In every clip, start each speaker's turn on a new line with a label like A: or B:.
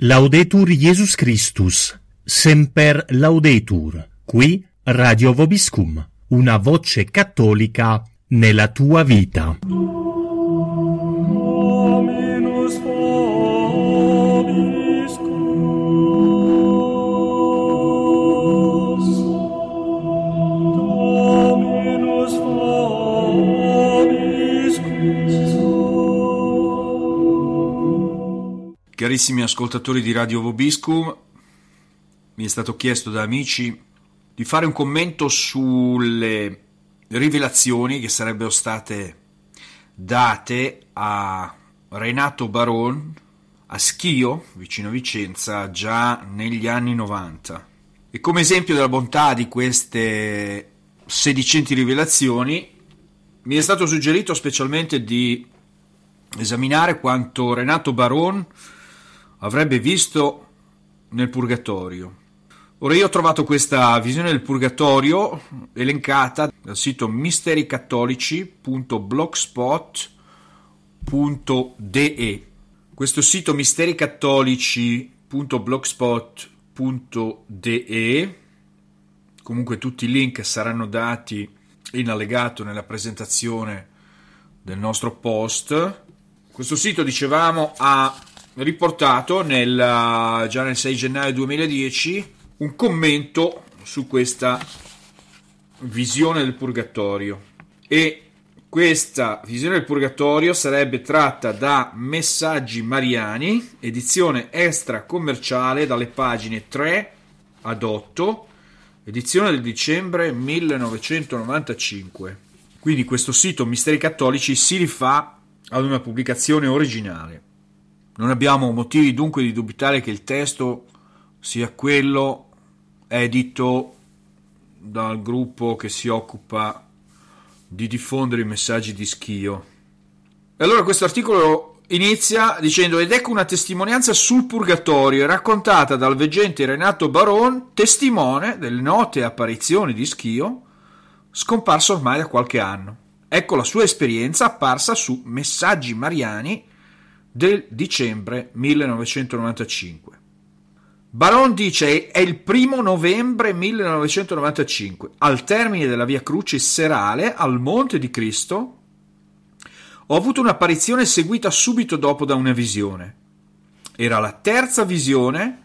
A: Laudetur Jesus Christus, semper laudetur, qui Radio Vobiscum, una voce cattolica nella tua vita.
B: Carissimi ascoltatori di Radio Vobiscum, mi è stato chiesto da amici di fare un commento sulle rivelazioni che sarebbero state date a Renato Baron a Schio, vicino Vicenza, già negli anni 90. E come esempio della bontà di queste sedicenti rivelazioni, mi è stato suggerito specialmente di esaminare quanto Renato Baron avrebbe visto nel purgatorio. Ora io ho trovato questa visione del purgatorio elencata dal sito mistericattolici.blogspot.de. Questo sito mistericattolici.blogspot.de comunque tutti i link saranno dati in allegato nella presentazione del nostro post. Questo sito, dicevamo, ha riportato nel, già nel 6 gennaio 2010 un commento su questa visione del purgatorio e questa visione del purgatorio sarebbe tratta da Messaggi Mariani, edizione extra commerciale dalle pagine 3 ad 8, edizione del dicembre 1995. Quindi questo sito Misteri Cattolici si rifà ad una pubblicazione originale. Non abbiamo motivi dunque di dubitare che il testo sia quello edito dal gruppo che si occupa di diffondere i messaggi di Schio. E allora questo articolo inizia dicendo ed ecco una testimonianza sul purgatorio raccontata dal veggente Renato Baron, testimone delle note apparizioni di Schio, scomparso ormai da qualche anno. Ecco la sua esperienza apparsa su Messaggi Mariani del dicembre 1995. Baron dice è il primo novembre 1995, al termine della via Crucis serale al Monte di Cristo, ho avuto un'apparizione seguita subito dopo da una visione. Era la terza visione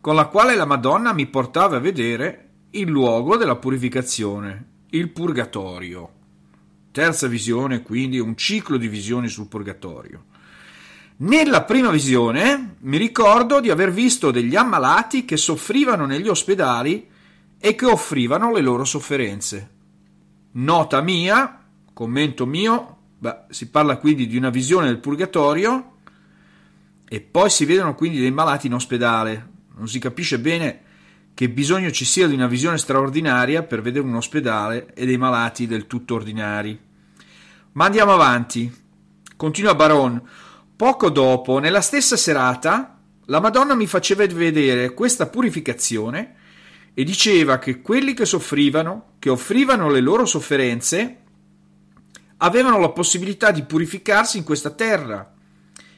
B: con la quale la Madonna mi portava a vedere il luogo della purificazione, il purgatorio. Terza visione, quindi un ciclo di visioni sul purgatorio. Nella prima visione mi ricordo di aver visto degli ammalati che soffrivano negli ospedali e che offrivano le loro sofferenze. Nota mia, commento mio, beh, si parla quindi di una visione del purgatorio e poi si vedono quindi dei malati in ospedale. Non si capisce bene che bisogno ci sia di una visione straordinaria per vedere un ospedale e dei malati del tutto ordinari. Ma andiamo avanti. Continua Baron. Poco dopo, nella stessa serata, la Madonna mi faceva vedere questa purificazione e diceva che quelli che soffrivano, che offrivano le loro sofferenze, avevano la possibilità di purificarsi in questa terra,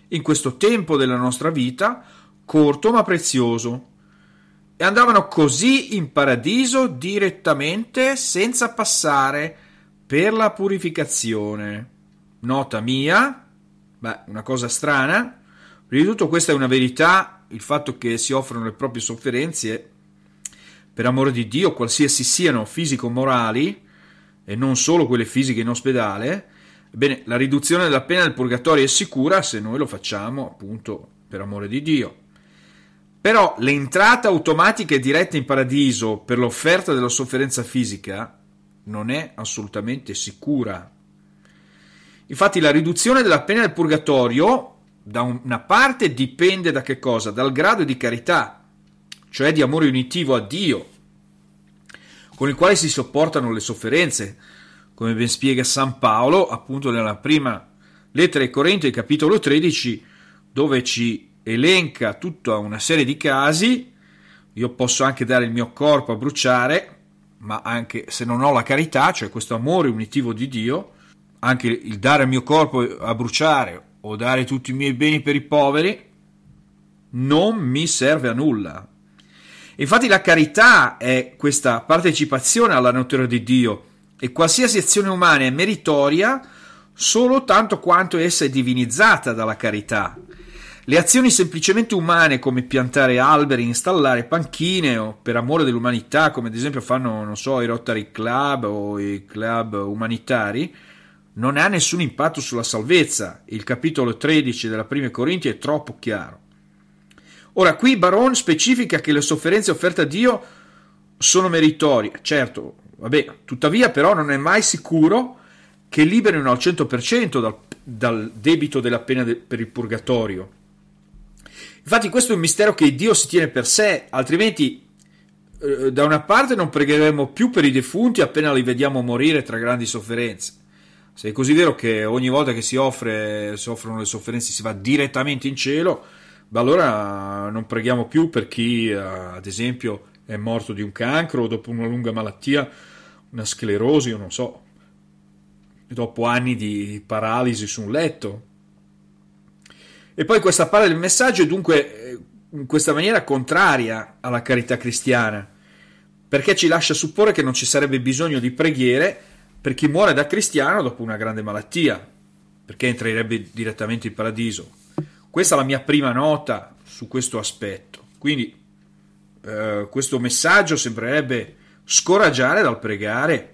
B: in questo tempo della nostra vita, corto ma prezioso, e andavano così in paradiso direttamente senza passare per la purificazione. Nota mia, Beh, una cosa strana. Prima di tutto questa è una verità, il fatto che si offrono le proprie sofferenze per amore di Dio, qualsiasi siano fisico-morali, e non solo quelle fisiche in ospedale, ebbene, la riduzione della pena del purgatorio è sicura se noi lo facciamo appunto per amore di Dio. Però l'entrata automatica e diretta in paradiso per l'offerta della sofferenza fisica non è assolutamente sicura. Infatti la riduzione della pena del purgatorio da una parte dipende da che cosa? Dal grado di carità, cioè di amore unitivo a Dio, con il quale si sopportano le sofferenze, come ben spiega San Paolo appunto nella prima lettera ai Corinti, capitolo 13, dove ci elenca tutta una serie di casi. Io posso anche dare il mio corpo a bruciare, ma anche se non ho la carità, cioè questo amore unitivo di Dio, anche il dare il mio corpo a bruciare o dare tutti i miei beni per i poveri non mi serve a nulla. Infatti la carità è questa partecipazione alla natura di Dio e qualsiasi azione umana è meritoria solo tanto quanto essa è divinizzata dalla carità. Le azioni semplicemente umane come piantare alberi, installare panchine o per amore dell'umanità, come ad esempio fanno, so, i Rotary Club o i club umanitari, non ha nessun impatto sulla salvezza. Il capitolo 13 della Prima Corinti è troppo chiaro. Ora, qui Baron specifica che le sofferenze offerte a Dio sono meritorie. Certo, vabbè, tuttavia però non è mai sicuro che liberino al 100% dal, dal debito della pena de, per il purgatorio. Infatti questo è un mistero che Dio si tiene per sé, altrimenti eh, da una parte non pregheremo più per i defunti appena li vediamo morire tra grandi sofferenze. Se è così vero che ogni volta che si, offre, si offrono le sofferenze si va direttamente in cielo, beh allora non preghiamo più per chi, eh, ad esempio, è morto di un cancro o dopo una lunga malattia, una sclerosi o non so, dopo anni di paralisi su un letto. E poi questa parte del messaggio è dunque eh, in questa maniera contraria alla carità cristiana, perché ci lascia supporre che non ci sarebbe bisogno di preghiere per chi muore da cristiano dopo una grande malattia, perché entrerebbe direttamente in paradiso. Questa è la mia prima nota su questo aspetto. Quindi eh, questo messaggio sembrerebbe scoraggiare dal pregare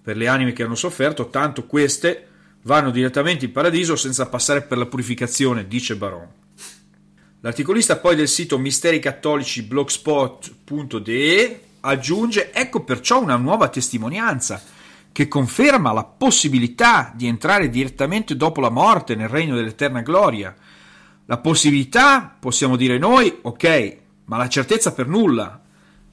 B: per le anime che hanno sofferto, tanto queste vanno direttamente in paradiso senza passare per la purificazione, dice Baron. L'articolista poi del sito mistericattolici blogspot.de aggiunge ecco perciò una nuova testimonianza che conferma la possibilità di entrare direttamente dopo la morte nel regno dell'eterna gloria. La possibilità, possiamo dire noi, ok, ma la certezza per nulla.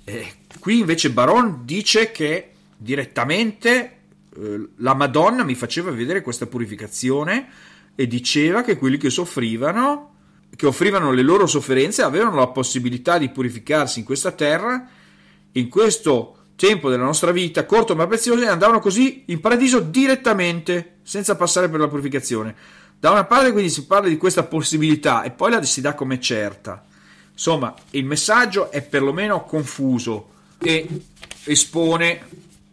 B: E qui invece Baron dice che direttamente eh, la Madonna mi faceva vedere questa purificazione e diceva che quelli che soffrivano, che offrivano le loro sofferenze, avevano la possibilità di purificarsi in questa terra, in questo tempo della nostra vita, corto ma prezioso, e andavano così in paradiso direttamente, senza passare per la purificazione. Da una parte quindi si parla di questa possibilità e poi la si dà come certa. Insomma, il messaggio è perlomeno confuso e espone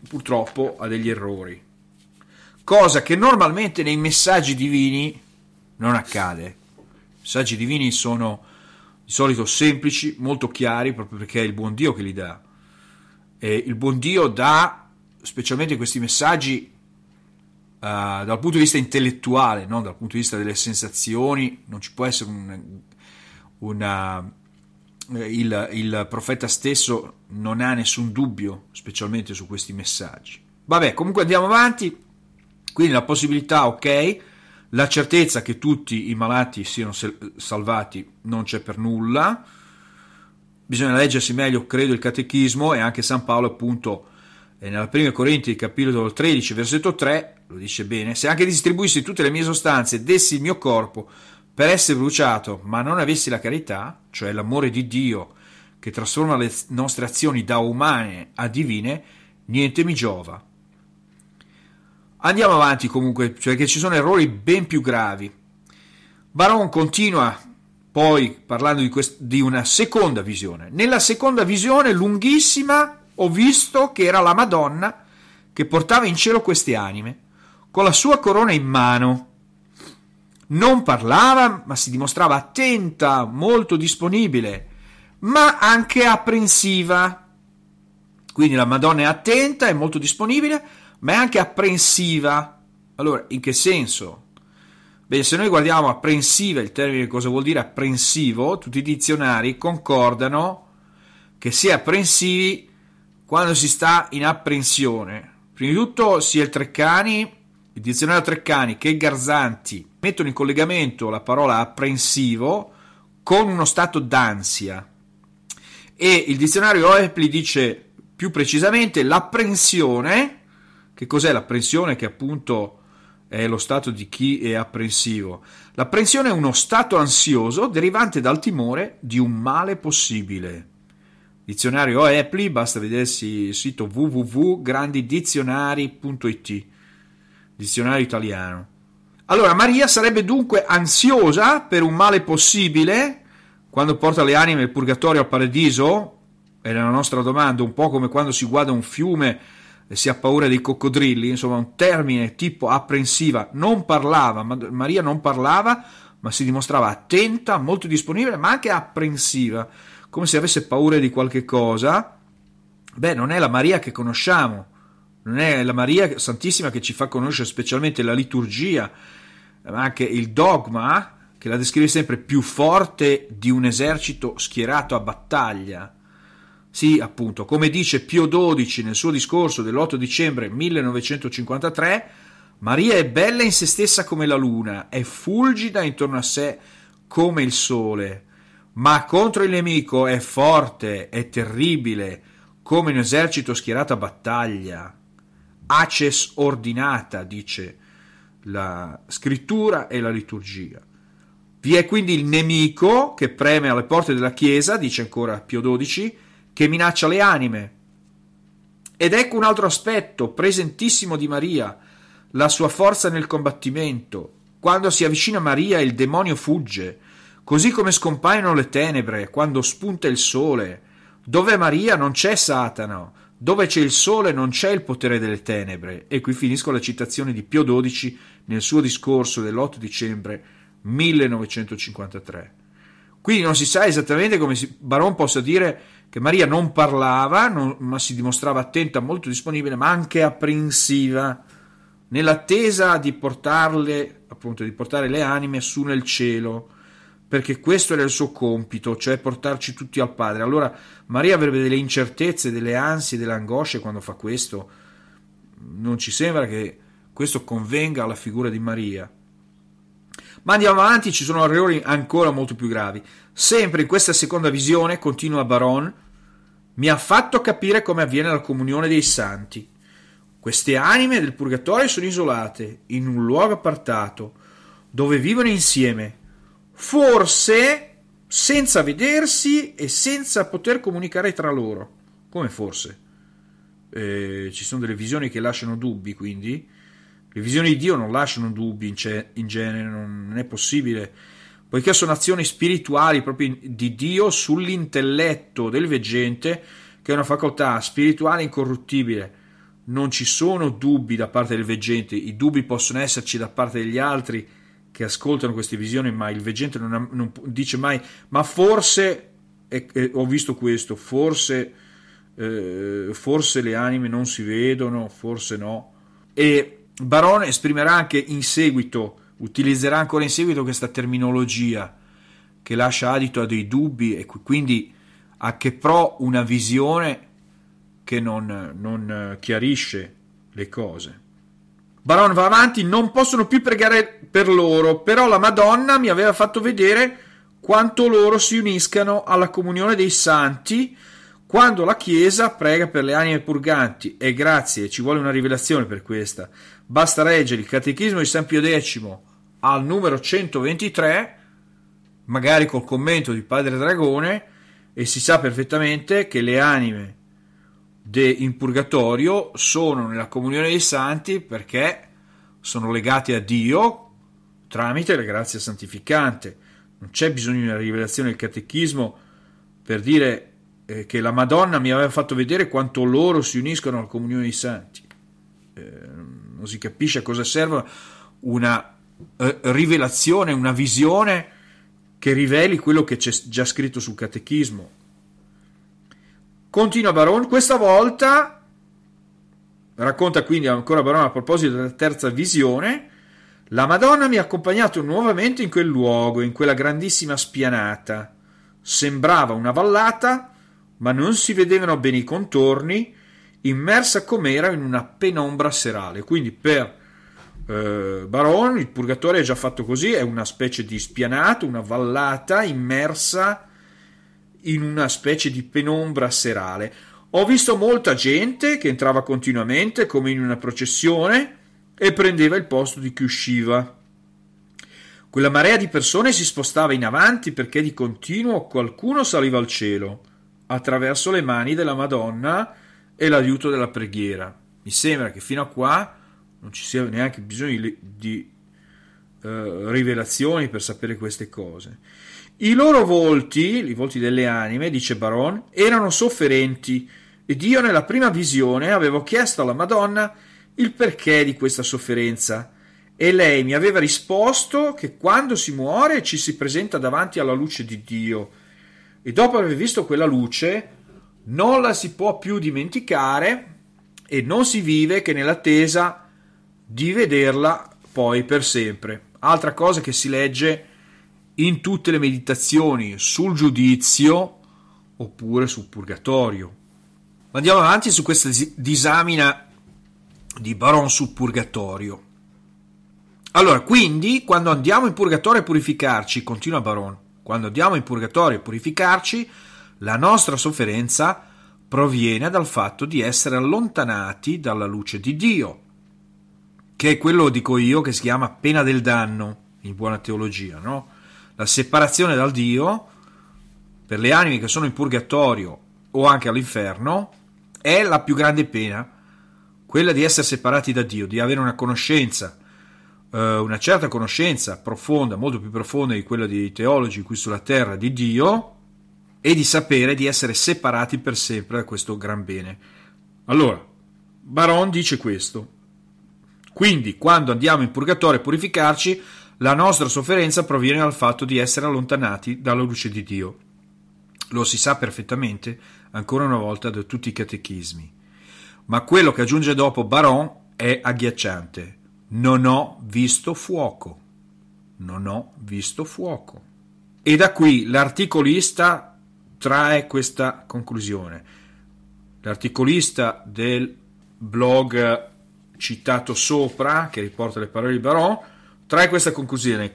B: purtroppo a degli errori. Cosa che normalmente nei messaggi divini non accade. I messaggi divini sono di solito semplici, molto chiari, proprio perché è il buon Dio che li dà. E il buon Dio dà, specialmente questi messaggi, uh, dal punto di vista intellettuale, non dal punto di vista delle sensazioni, non ci può essere un, una eh, il, il profeta stesso non ha nessun dubbio, specialmente su questi messaggi. Vabbè, comunque andiamo avanti. Quindi la possibilità, ok, la certezza che tutti i malati siano salvati non c'è per nulla. Bisogna leggersi meglio, credo, il catechismo e anche San Paolo, appunto, nella prima Corinti, capitolo 13, versetto 3, lo dice bene: Se anche distribuissi tutte le mie sostanze dessi il mio corpo per essere bruciato, ma non avessi la carità, cioè l'amore di Dio che trasforma le nostre azioni da umane a divine, niente mi giova. Andiamo avanti comunque, perché ci sono errori ben più gravi. Baron continua poi parlando di, quest- di una seconda visione. Nella seconda visione, lunghissima, ho visto che era la Madonna che portava in cielo queste anime, con la sua corona in mano non parlava, ma si dimostrava attenta, molto disponibile, ma anche apprensiva. Quindi la Madonna è attenta, è molto disponibile, ma è anche apprensiva. Allora, in che senso? Beh, se noi guardiamo apprensiva, il termine cosa vuol dire apprensivo, tutti i dizionari concordano che si è apprensivi quando si sta in apprensione. Prima di tutto sia il Treccani il dizionario Treccani che Garzanti mettono in collegamento la parola apprensivo con uno stato d'ansia e il dizionario Oepli dice più precisamente l'apprensione che cos'è l'apprensione che appunto è lo stato di chi è apprensivo. L'apprensione è uno stato ansioso derivante dal timore di un male possibile. Dizionario Oepli basta vedersi il sito www.grandidizionari.it dizionario italiano. Allora, Maria sarebbe dunque ansiosa per un male possibile, quando porta le anime del purgatorio al paradiso, è la nostra domanda, un po' come quando si guarda un fiume si ha paura dei coccodrilli, insomma un termine tipo apprensiva, non parlava, Maria non parlava, ma si dimostrava attenta, molto disponibile, ma anche apprensiva, come se avesse paura di qualche cosa. Beh, non è la Maria che conosciamo, non è la Maria Santissima che ci fa conoscere specialmente la liturgia, ma anche il dogma, che la descrive sempre più forte di un esercito schierato a battaglia. Sì, appunto, come dice Pio XII nel suo discorso dell'8 dicembre 1953, Maria è bella in se stessa come la luna, è fulgida intorno a sé come il sole, ma contro il nemico è forte, è terribile, come un esercito schierato a battaglia. Aces ordinata, dice la scrittura e la liturgia. Vi è quindi il nemico che preme alle porte della Chiesa, dice ancora Pio XII, che minaccia le anime. Ed ecco un altro aspetto presentissimo di Maria, la sua forza nel combattimento. Quando si avvicina Maria il demonio fugge, così come scompaiono le tenebre quando spunta il sole. Dove Maria non c'è Satana, dove c'è il sole non c'è il potere delle tenebre. E qui finisco la citazione di Pio XII nel suo discorso dell'8 dicembre 1953. Quindi non si sa esattamente come Baron possa dire che Maria non parlava, non, ma si dimostrava attenta, molto disponibile, ma anche apprensiva, nell'attesa di portarle, appunto, di portare le anime su nel cielo, perché questo era il suo compito, cioè portarci tutti al Padre. Allora Maria avrebbe delle incertezze, delle ansie, delle angosce quando fa questo. Non ci sembra che questo convenga alla figura di Maria. Ma andiamo avanti, ci sono errori ancora molto più gravi. Sempre in questa seconda visione, continua Baron, mi ha fatto capire come avviene la comunione dei santi. Queste anime del purgatorio sono isolate, in un luogo appartato, dove vivono insieme, forse senza vedersi e senza poter comunicare tra loro. Come forse? Eh, ci sono delle visioni che lasciano dubbi, quindi le visioni di Dio non lasciano dubbi in, ce- in genere, non è possibile, poiché sono azioni spirituali proprio di Dio sull'intelletto del veggente, che è una facoltà spirituale incorruttibile. Non ci sono dubbi da parte del veggente, i dubbi possono esserci da parte degli altri che ascoltano queste visioni, ma il veggente non, ha, non dice mai, ma forse eh, eh, ho visto questo, forse, eh, forse le anime non si vedono, forse no. E Barone esprimerà anche in seguito, utilizzerà ancora in seguito questa terminologia che lascia adito a dei dubbi e quindi a che pro una visione che non, non chiarisce le cose. Barone va avanti, non possono più pregare per loro, però la Madonna mi aveva fatto vedere quanto loro si uniscano alla comunione dei santi quando la Chiesa prega per le anime purganti. E grazie, ci vuole una rivelazione per questa. Basta leggere il Catechismo di San Pio X al numero 123, magari col commento di Padre Dragone, e si sa perfettamente che le anime de, in purgatorio sono nella comunione dei santi perché sono legate a Dio tramite la grazia santificante. Non c'è bisogno di una rivelazione del catechismo per dire eh, che la Madonna mi aveva fatto vedere quanto loro si uniscono alla comunione dei santi. Eh, non si capisce a cosa serva una eh, rivelazione, una visione che riveli quello che c'è già scritto sul catechismo. Continua Baron, questa volta racconta quindi ancora Baron a proposito della terza visione, la Madonna mi ha accompagnato nuovamente in quel luogo, in quella grandissima spianata. Sembrava una vallata, ma non si vedevano bene i contorni immersa com'era in una penombra serale. Quindi per eh, Baron il purgatorio è già fatto così, è una specie di spianato, una vallata immersa in una specie di penombra serale. Ho visto molta gente che entrava continuamente come in una processione e prendeva il posto di chi usciva. Quella marea di persone si spostava in avanti perché di continuo qualcuno saliva al cielo attraverso le mani della Madonna e l'aiuto della preghiera. Mi sembra che fino a qua non ci sia neanche bisogno di, eh, rivelazioni per sapere queste cose. I loro volti, i volti delle anime, dice Baron, erano sofferenti ed io nella prima visione avevo chiesto alla Madonna il perché di questa sofferenza e lei mi aveva risposto che quando si muore ci si presenta davanti alla luce di Dio e dopo aver visto quella luce non la si può più dimenticare e non si vive che nell'attesa di vederla poi per sempre. Altra cosa che si legge in tutte le meditazioni sul giudizio oppure sul purgatorio. Andiamo avanti su questa disamina di Baron sul purgatorio. Allora, quindi, quando andiamo in purgatorio a purificarci, continua Baron, quando andiamo in purgatorio a purificarci, la nostra sofferenza proviene dal fatto di essere allontanati dalla luce di Dio, che è quello, dico io, che si chiama pena del danno in buona teologia, no? La separazione dal Dio per le anime che sono in purgatorio o anche all'inferno è la più grande pena, quella di essere separati da Dio, di avere una conoscenza, eh, una certa conoscenza profonda, molto più profonda di quella dei teologi qui sulla terra di Dio e di sapere di essere separati per sempre da questo gran bene. Allora, Baron dice questo. Quindi, quando andiamo in purgatorio a purificarci, la nostra sofferenza proviene dal fatto di essere allontanati dalla luce di Dio. Lo si sa perfettamente, ancora una volta, da tutti i catechismi. Ma quello che aggiunge dopo Baron è agghiacciante. Non ho visto fuoco. Non ho visto fuoco. E da qui l'articolista trae questa conclusione. L'articolista del blog citato sopra, che riporta le parole di Baron, trae questa conclusione.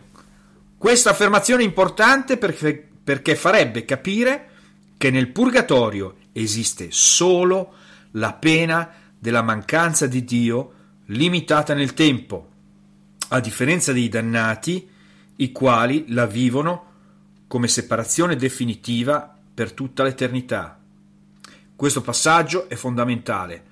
B: Questa affermazione è importante perché, perché farebbe capire che nel purgatorio esiste solo la pena della mancanza di Dio limitata nel tempo, a differenza dei dannati, i quali la vivono come separazione definitiva per tutta l'eternità. Questo passaggio è fondamentale,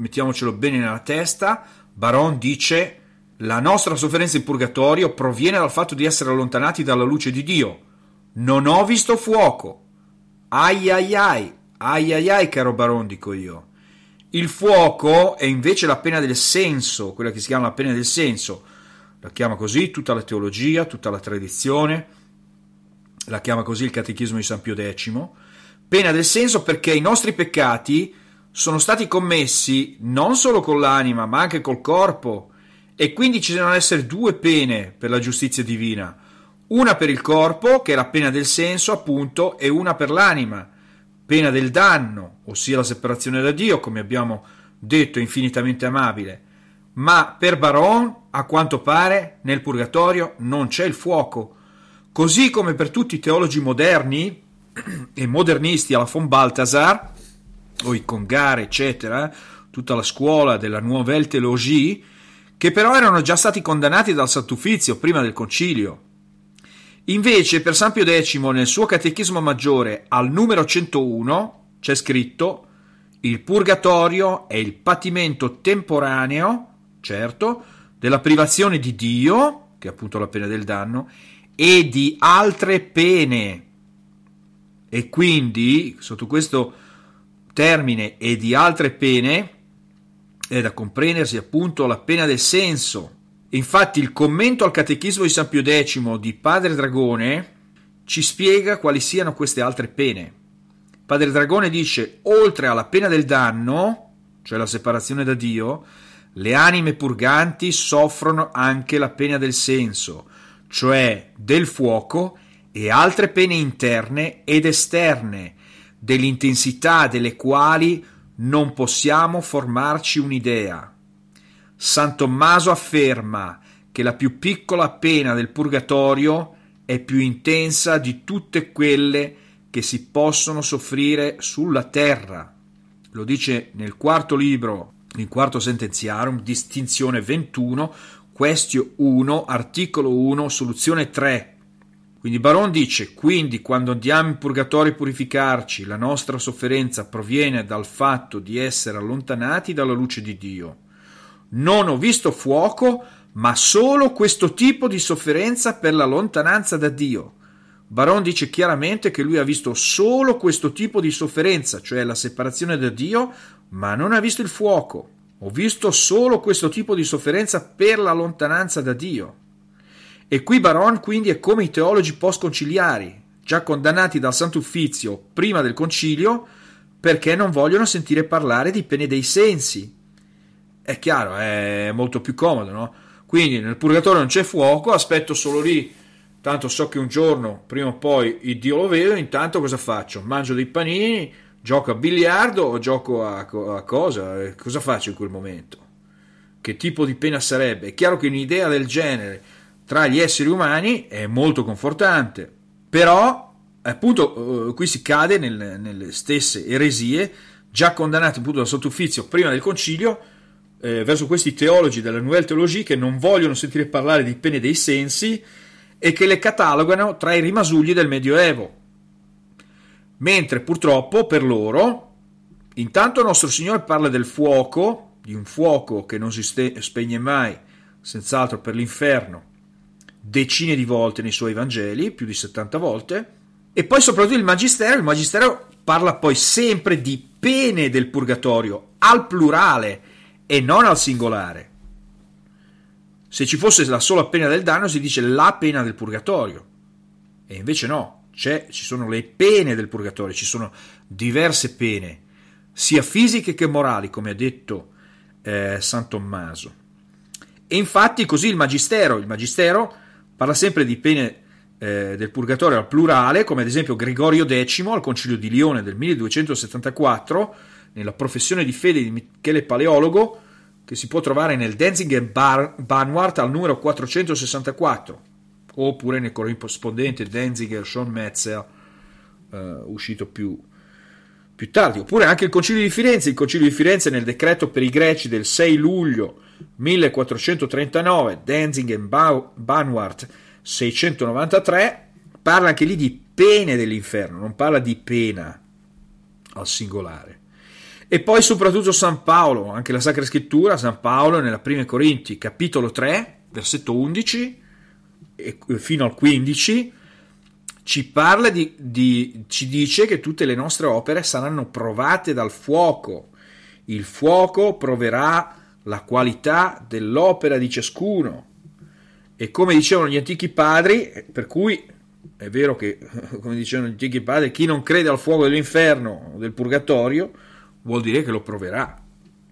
B: mettiamocelo bene nella testa. Baron dice la nostra sofferenza in purgatorio proviene dal fatto di essere allontanati dalla luce di Dio. Non ho visto fuoco. Ai ai ai, ai ai ai, caro Baron, dico io. Il fuoco è invece la pena del senso, quella che si chiama la pena del senso. La chiama così tutta la teologia, tutta la tradizione, la chiama così il catechismo di San Pio X. Pena del senso perché i nostri peccati sono stati commessi non solo con l'anima, ma anche col corpo e quindi ci devono essere due pene per la giustizia divina, una per il corpo, che è la pena del senso, appunto, e una per l'anima, pena del danno, ossia la separazione da Dio, come abbiamo detto, infinitamente amabile. Ma per Baron, a quanto pare, nel purgatorio non c'è il fuoco. Così come per tutti i teologi moderni e modernisti alla von Balthasar, o i Congare, eccetera, tutta la scuola della Nouvelle Théologie, che però erano già stati condannati dal Sant'Uffizio prima del concilio. Invece per San Pio X nel suo Catechismo Maggiore al numero 101 c'è scritto il purgatorio è il patimento temporaneo, certo, della privazione di Dio, che è appunto la pena del danno, e di altre pene. E quindi, sotto questo termine e di altre pene, è da comprendersi appunto la pena del senso. Infatti il commento al Catechismo di San Pio X di Padre Dragone ci spiega quali siano queste altre pene. Padre Dragone dice, oltre alla pena del danno, cioè la separazione da Dio, le anime purganti soffrono anche la pena del senso, cioè del fuoco e altre pene interne ed esterne, dell'intensità delle quali non possiamo formarci un'idea. San Tommaso afferma che la più piccola pena del purgatorio è più intensa di tutte quelle che si possono soffrire sulla terra. Lo dice nel quarto libro, il quarto sentenziarum, distinzione 21, questio 1, articolo 1, soluzione 3. Quindi Baron dice, quindi quando andiamo in purgatorio a purificarci, la nostra sofferenza proviene dal fatto di essere allontanati dalla luce di Dio. Non ho visto fuoco ma solo questo tipo di sofferenza per la lontananza da Dio. Baron dice chiaramente che lui ha visto solo questo tipo di sofferenza, cioè la separazione da Dio, ma non ha visto il fuoco. Ho visto solo questo tipo di sofferenza per la lontananza da Dio. E qui Baron quindi è come i teologi post-conciliari, già condannati dal Santo Uffizio prima del concilio, perché non vogliono sentire parlare di pene dei sensi. È chiaro, è molto più comodo, no? Quindi nel purgatorio non c'è fuoco, aspetto solo lì tanto so che un giorno, prima o poi, il Dio lo vedo, intanto cosa faccio? Mangio dei panini, gioco a biliardo o gioco a, a cosa? Cosa faccio in quel momento? Che tipo di pena sarebbe? È chiaro che un'idea del genere tra gli esseri umani è molto confortante, però appunto eh, qui si cade nel, nelle stesse eresie già condannate appunto dal sottufficio prima del concilio eh, verso questi teologi della Nouvelle Teologie che non vogliono sentire parlare di pene dei sensi e che le catalogano tra i rimasugli del Medioevo. Mentre purtroppo per loro, intanto nostro Signore parla del fuoco, di un fuoco che non si spegne mai, senz'altro per l'inferno, decine di volte nei suoi Vangeli, più di 70 volte, e poi soprattutto il Magistero, il Magistero parla poi sempre di pene del purgatorio, al plurale e non al singolare. Se ci fosse la sola pena del danno si dice la pena del purgatorio. E invece no, ci sono le pene del purgatorio, ci sono diverse pene, sia fisiche che morali, come ha detto eh, San Tommaso. E infatti così il Magistero, il Magistero parla sempre di pene eh, del purgatorio al plurale, come ad esempio Gregorio X al Concilio di Lione del 1274, nella professione di fede di Michele Paleologo, che si può trovare nel Danziger Bar- Banwart al numero 464 oppure nel corrispondente Danziger Sean Metzer uh, uscito più, più tardi. Oppure anche il Concilio di Firenze il Concilio di Firenze nel decreto per i greci del 6 luglio 1439 Danziger Banwart 693 parla anche lì di pene dell'inferno non parla di pena al singolare e poi soprattutto San Paolo, anche la Sacra Scrittura, San Paolo nella Prima Corinti, capitolo 3, versetto 11 fino al 15, ci parla di, di, ci dice che tutte le nostre opere saranno provate dal fuoco. Il fuoco proverà la qualità dell'opera di ciascuno. E come dicevano gli antichi padri, per cui è vero che, come dicevano gli antichi padri, chi non crede al fuoco dell'inferno o del purgatorio, vuol dire che lo proverà.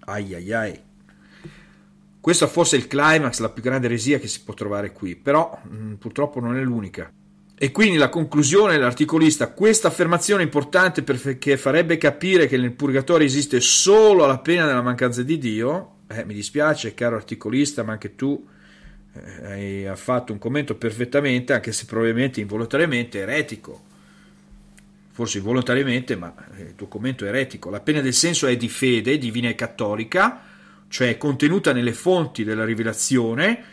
B: Ai ai ai. Questo forse è il climax, la più grande eresia che si può trovare qui, però mh, mm, purtroppo non è l'unica. E quindi la conclusione dell'articolista, questa affermazione importante perché farebbe capire che nel purgatorio esiste solo la pena della mancanza di Dio, eh, mi dispiace caro articolista, ma anche tu eh, hai fatto un commento perfettamente, anche se probabilmente involontariamente eretico forse involontariamente, ma eh, il tuo commento è eretico. La pena del senso è di fede, divina e cattolica, cioè contenuta nelle fonti della rivelazione,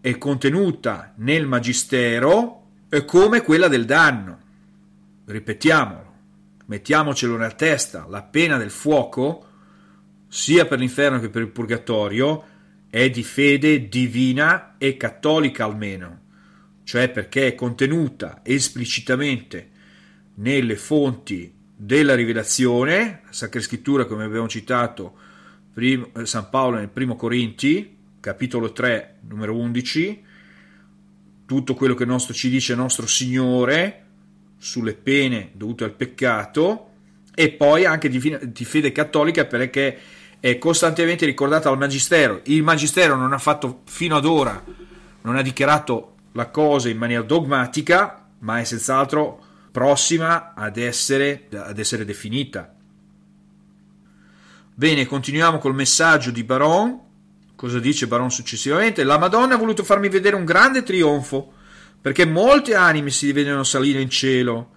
B: è contenuta nel magistero, è come quella del danno. Ripetiamolo, mettiamocelo nella testa, la pena del fuoco, sia per l'inferno che per il purgatorio, è di fede divina e cattolica almeno, cioè perché è contenuta esplicitamente nelle fonti della rivelazione, la Sacra Scrittura come abbiamo citato San Paolo nel primo Corinti, capitolo 3, numero 11, tutto quello che nostro, ci dice nostro Signore sulle pene dovute al peccato e poi anche di, di fede cattolica perché è costantemente ricordata al Magistero. Il Magistero non ha fatto fino ad ora, non ha dichiarato la cosa in maniera dogmatica, ma è senz'altro prossima ad essere, ad essere definita. Bene, continuiamo col messaggio di Baron. Cosa dice Baron successivamente? La Madonna ha voluto farmi vedere un grande trionfo, perché molte anime si vedono salire in cielo.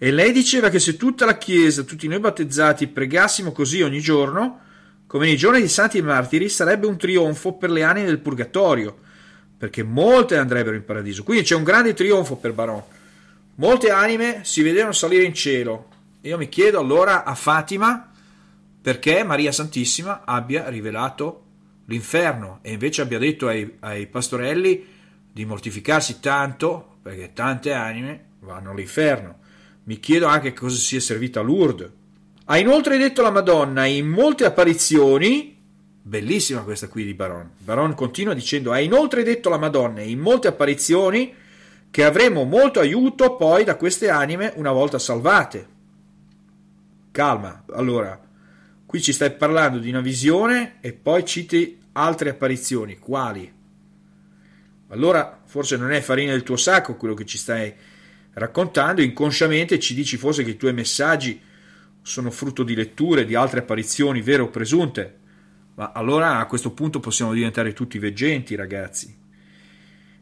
B: E lei diceva che se tutta la Chiesa, tutti noi battezzati, pregassimo così ogni giorno, come nei giorni dei santi martiri, sarebbe un trionfo per le anime del purgatorio, perché molte andrebbero in paradiso. Quindi c'è un grande trionfo per Baron. Molte anime si vedevano salire in cielo. Io mi chiedo allora a Fatima perché Maria Santissima abbia rivelato l'inferno e invece abbia detto ai, ai pastorelli di mortificarsi tanto perché tante anime vanno all'inferno. Mi chiedo anche cosa sia servita Lourdes. Ha inoltre detto la Madonna in molte apparizioni Bellissima questa qui di Baron. Baron continua dicendo: Ha inoltre detto la Madonna in molte apparizioni che avremo molto aiuto poi da queste anime una volta salvate. Calma, allora, qui ci stai parlando di una visione e poi citi altre apparizioni. Quali? Allora, forse non è farina del tuo sacco quello che ci stai raccontando, inconsciamente ci dici forse che i tuoi messaggi sono frutto di letture di altre apparizioni vere o presunte ma allora a questo punto possiamo diventare tutti veggenti, ragazzi.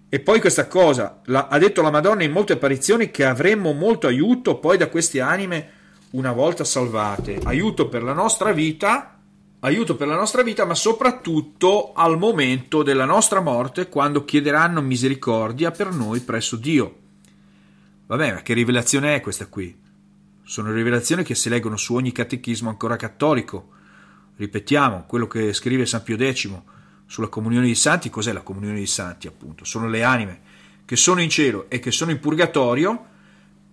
B: E poi questa cosa, la, ha detto la Madonna in molte apparizioni che avremmo molto aiuto poi da queste anime una volta salvate. Aiuto per la nostra vita, aiuto per la nostra vita, ma soprattutto al momento della nostra morte, quando chiederanno misericordia per noi presso Dio. Vabbè, ma che rivelazione è questa qui? Sono rivelazioni che si leggono su ogni catechismo ancora cattolico Ripetiamo, quello che scrive San Pio X sulla comunione dei santi, cos'è la comunione dei santi appunto? Sono le anime che sono in cielo e che sono in purgatorio,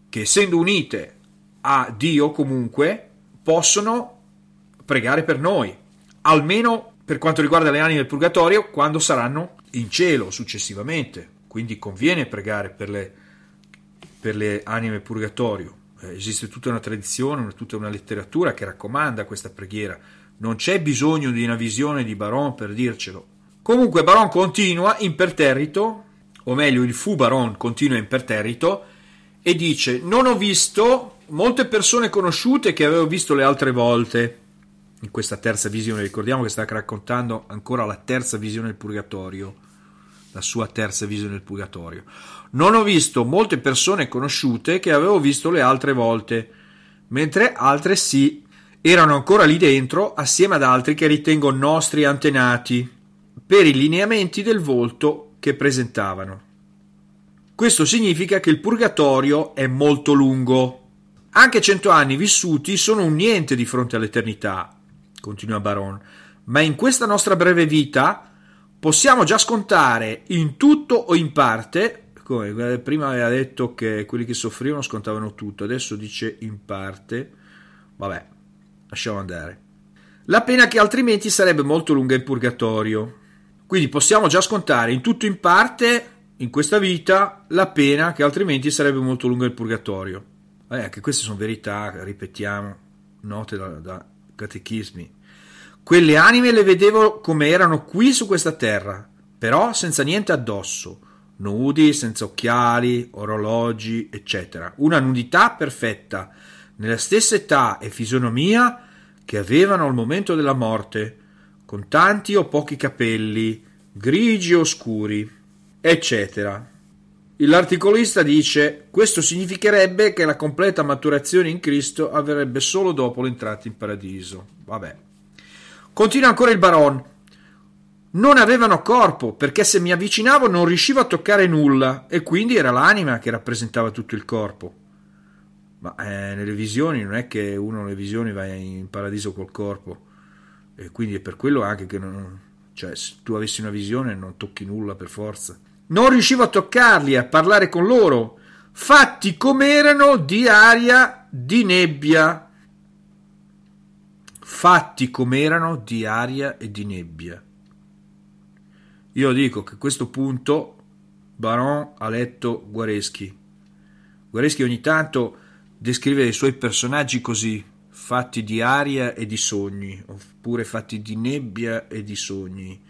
B: che essendo unite a Dio comunque possono pregare per noi, almeno per quanto riguarda le anime del purgatorio, quando saranno in cielo successivamente. Quindi conviene pregare per le, per le anime purgatorio. Eh, esiste tutta una tradizione, tutta una letteratura che raccomanda questa preghiera non c'è bisogno di una visione di Baron per dircelo. Comunque Baron continua imperterrito, o meglio il fu Baron continua imperterrito, e dice non ho visto molte persone conosciute che avevo visto le altre volte in questa terza visione. Ricordiamo che sta raccontando ancora la terza visione del purgatorio, la sua terza visione del purgatorio. Non ho visto molte persone conosciute che avevo visto le altre volte, mentre altre sì erano ancora lì dentro assieme ad altri che ritengo nostri antenati per i lineamenti del volto che presentavano. Questo significa che il purgatorio è molto lungo. Anche cento anni vissuti sono un niente di fronte all'eternità, continua Baron, ma in questa nostra breve vita possiamo già scontare in tutto o in parte, come prima aveva detto che quelli che soffrivano scontavano tutto, adesso dice in parte, vabbè, lasciamo andare. La pena che altrimenti sarebbe molto lunga in purgatorio. Quindi possiamo già scontare in tutto in parte in questa vita la pena che altrimenti sarebbe molto lunga in purgatorio. Eh, anche queste sono verità, ripetiamo, note da, da catechismi. Quelle anime le vedevo come erano qui su questa terra, però senza niente addosso, nudi, senza occhiali, orologi, eccetera. Una nudità perfetta, nella stessa età e fisionomia che avevano al momento della morte, con tanti o pochi capelli, grigi o scuri, eccetera. L'articolista dice: Questo significherebbe che la completa maturazione in Cristo avverrebbe solo dopo l'entrata in paradiso. Vabbè. Continua ancora il baron. Non avevano corpo, perché se mi avvicinavo non riuscivo a toccare nulla, e quindi era l'anima che rappresentava tutto il corpo. Ma eh, nelle visioni non è che uno nelle visioni va in paradiso col corpo. E quindi è per quello anche che non, cioè, se tu avessi una visione non tocchi nulla per forza. Non riuscivo a toccarli, a parlare con loro, fatti com'erano di aria di nebbia. Fatti com'erano di aria e di nebbia. Io dico che a questo punto Baron ha letto Guareschi. Guareschi ogni tanto descrive i suoi personaggi così, fatti di aria e di sogni, oppure fatti di nebbia e di sogni.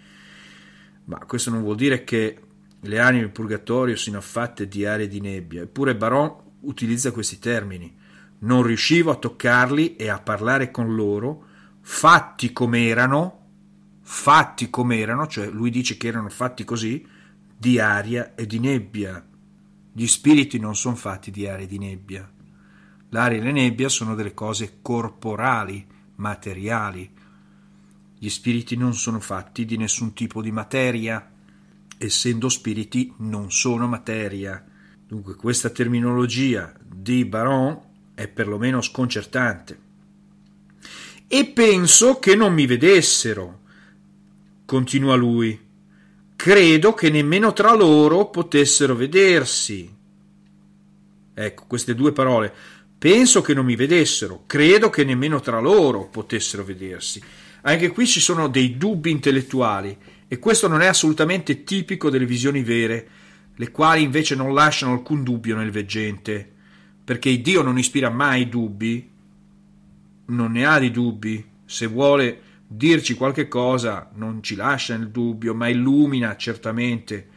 B: Ma questo non vuol dire che le anime in purgatorio siano fatte di aria e di nebbia, eppure Baron utilizza questi termini. Non riuscivo a toccarli e a parlare con loro, fatti come erano, fatti come erano, cioè lui dice che erano fatti così, di aria e di nebbia. Gli spiriti non sono fatti di aria e di nebbia. L'aria e la nebbia sono delle cose corporali, materiali. Gli spiriti non sono fatti di nessun tipo di materia, essendo spiriti non sono materia. Dunque questa terminologia di Baron è perlomeno sconcertante. E penso che non mi vedessero, continua lui. Credo che nemmeno tra loro potessero vedersi. Ecco, queste due parole. Penso che non mi vedessero, credo che nemmeno tra loro potessero vedersi. Anche qui ci sono dei dubbi intellettuali e questo non è assolutamente tipico delle visioni vere, le quali invece non lasciano alcun dubbio nel veggente, perché Dio non ispira mai dubbi, non ne ha di dubbi, se vuole dirci qualche cosa non ci lascia nel dubbio, ma illumina certamente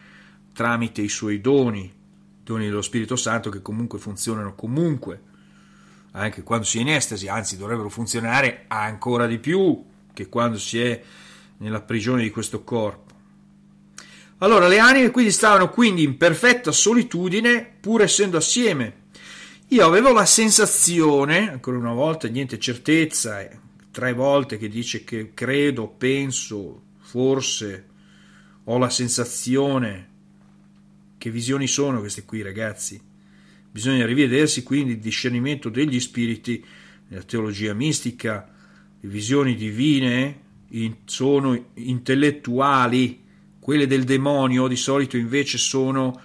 B: tramite i suoi doni, doni dello Spirito Santo che comunque funzionano comunque, anche quando si è in estasi, anzi dovrebbero funzionare ancora di più che quando si è nella prigione di questo corpo. Allora le anime quindi stavano quindi in perfetta solitudine pur essendo assieme. Io avevo la sensazione, ancora una volta niente certezza, eh, tre volte che dice che credo, penso, forse, ho la sensazione. Che visioni sono queste qui, ragazzi? Bisogna rivedersi quindi il discernimento degli spiriti nella teologia mistica, le visioni divine sono intellettuali, quelle del demonio di solito invece sono,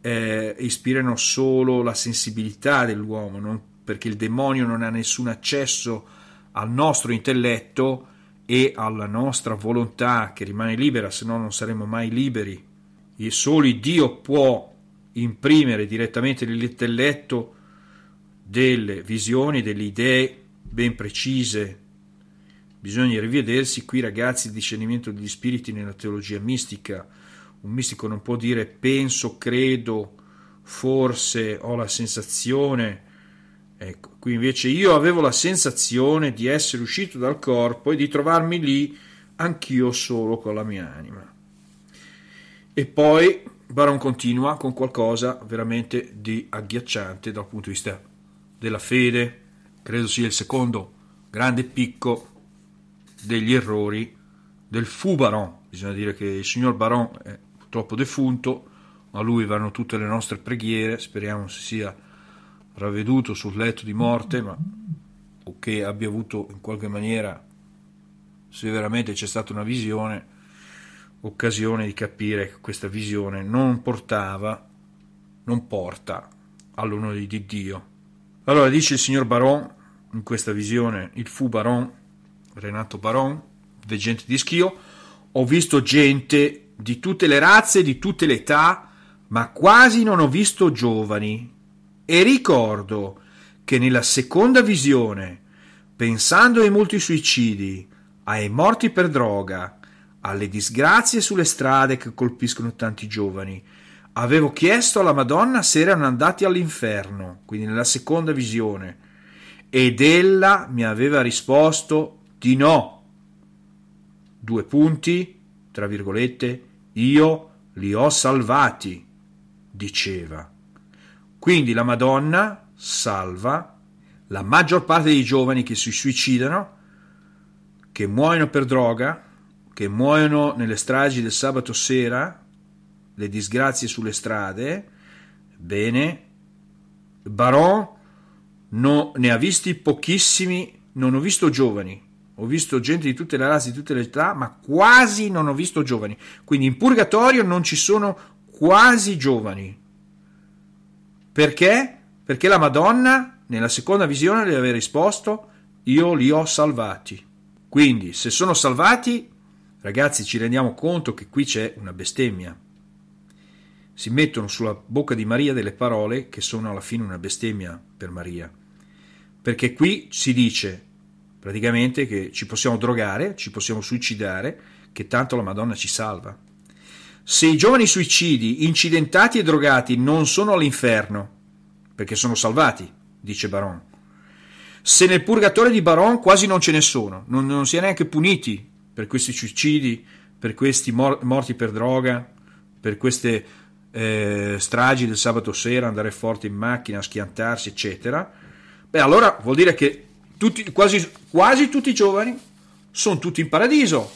B: eh, ispirano solo la sensibilità dell'uomo, non, perché il demonio non ha nessun accesso a al nostro intelletto e alla nostra volontà che rimane libera, se no non saremo mai liberi. E solo Dio può imprimere direttamente nell'intelletto delle visioni, delle idee ben precise. Bisogna rivedersi qui, ragazzi, il discernimento degli spiriti nella teologia mistica. Un mistico non può dire penso, credo, forse, ho la sensazione Ecco, qui invece io avevo la sensazione di essere uscito dal corpo e di trovarmi lì anch'io solo con la mia anima. E poi Baron continua con qualcosa veramente di agghiacciante dal punto di vista della fede, credo sia il secondo grande picco degli errori del fu Baron. Bisogna dire che il signor Baron è purtroppo defunto, ma a lui vanno tutte le nostre preghiere, speriamo sia ravveduto sul letto di morte, ma o che abbia avuto in qualche maniera, se veramente c'è stata una visione, occasione di capire che questa visione non portava, non porta all'onore di Dio. Allora dice il signor Baron, in questa visione, il fu Baron, Renato Baron, veggente di Schio, ho visto gente di tutte le razze, di tutte le età, ma quasi non ho visto giovani, e ricordo che nella seconda visione, pensando ai molti suicidi, ai morti per droga, alle disgrazie sulle strade che colpiscono tanti giovani, avevo chiesto alla Madonna se erano andati all'inferno, quindi nella seconda visione, ed ella mi aveva risposto di no. Due punti, tra virgolette, io li ho salvati, diceva. Quindi la Madonna salva la maggior parte dei giovani che si suicidano, che muoiono per droga, che muoiono nelle stragi del sabato sera, le disgrazie sulle strade. Bene, Baron no, ne ha visti pochissimi, non ho visto giovani, ho visto gente di tutte le razze, di tutte le età, ma quasi non ho visto giovani. Quindi in purgatorio non ci sono quasi giovani. Perché? Perché la Madonna nella seconda visione le aveva risposto io li ho salvati. Quindi se sono salvati, ragazzi ci rendiamo conto che qui c'è una bestemmia. Si mettono sulla bocca di Maria delle parole che sono alla fine una bestemmia per Maria. Perché qui si dice praticamente che ci possiamo drogare, ci possiamo suicidare, che tanto la Madonna ci salva. Se i giovani suicidi, incidentati e drogati non sono all'inferno, perché sono salvati, dice Baron. Se nel purgatorio di Baron quasi non ce ne sono, non, non si è neanche puniti per questi suicidi, per questi mor- morti per droga, per queste eh, stragi del sabato sera, andare forte in macchina, schiantarsi, eccetera, beh allora vuol dire che tutti, quasi, quasi tutti i giovani sono tutti in paradiso.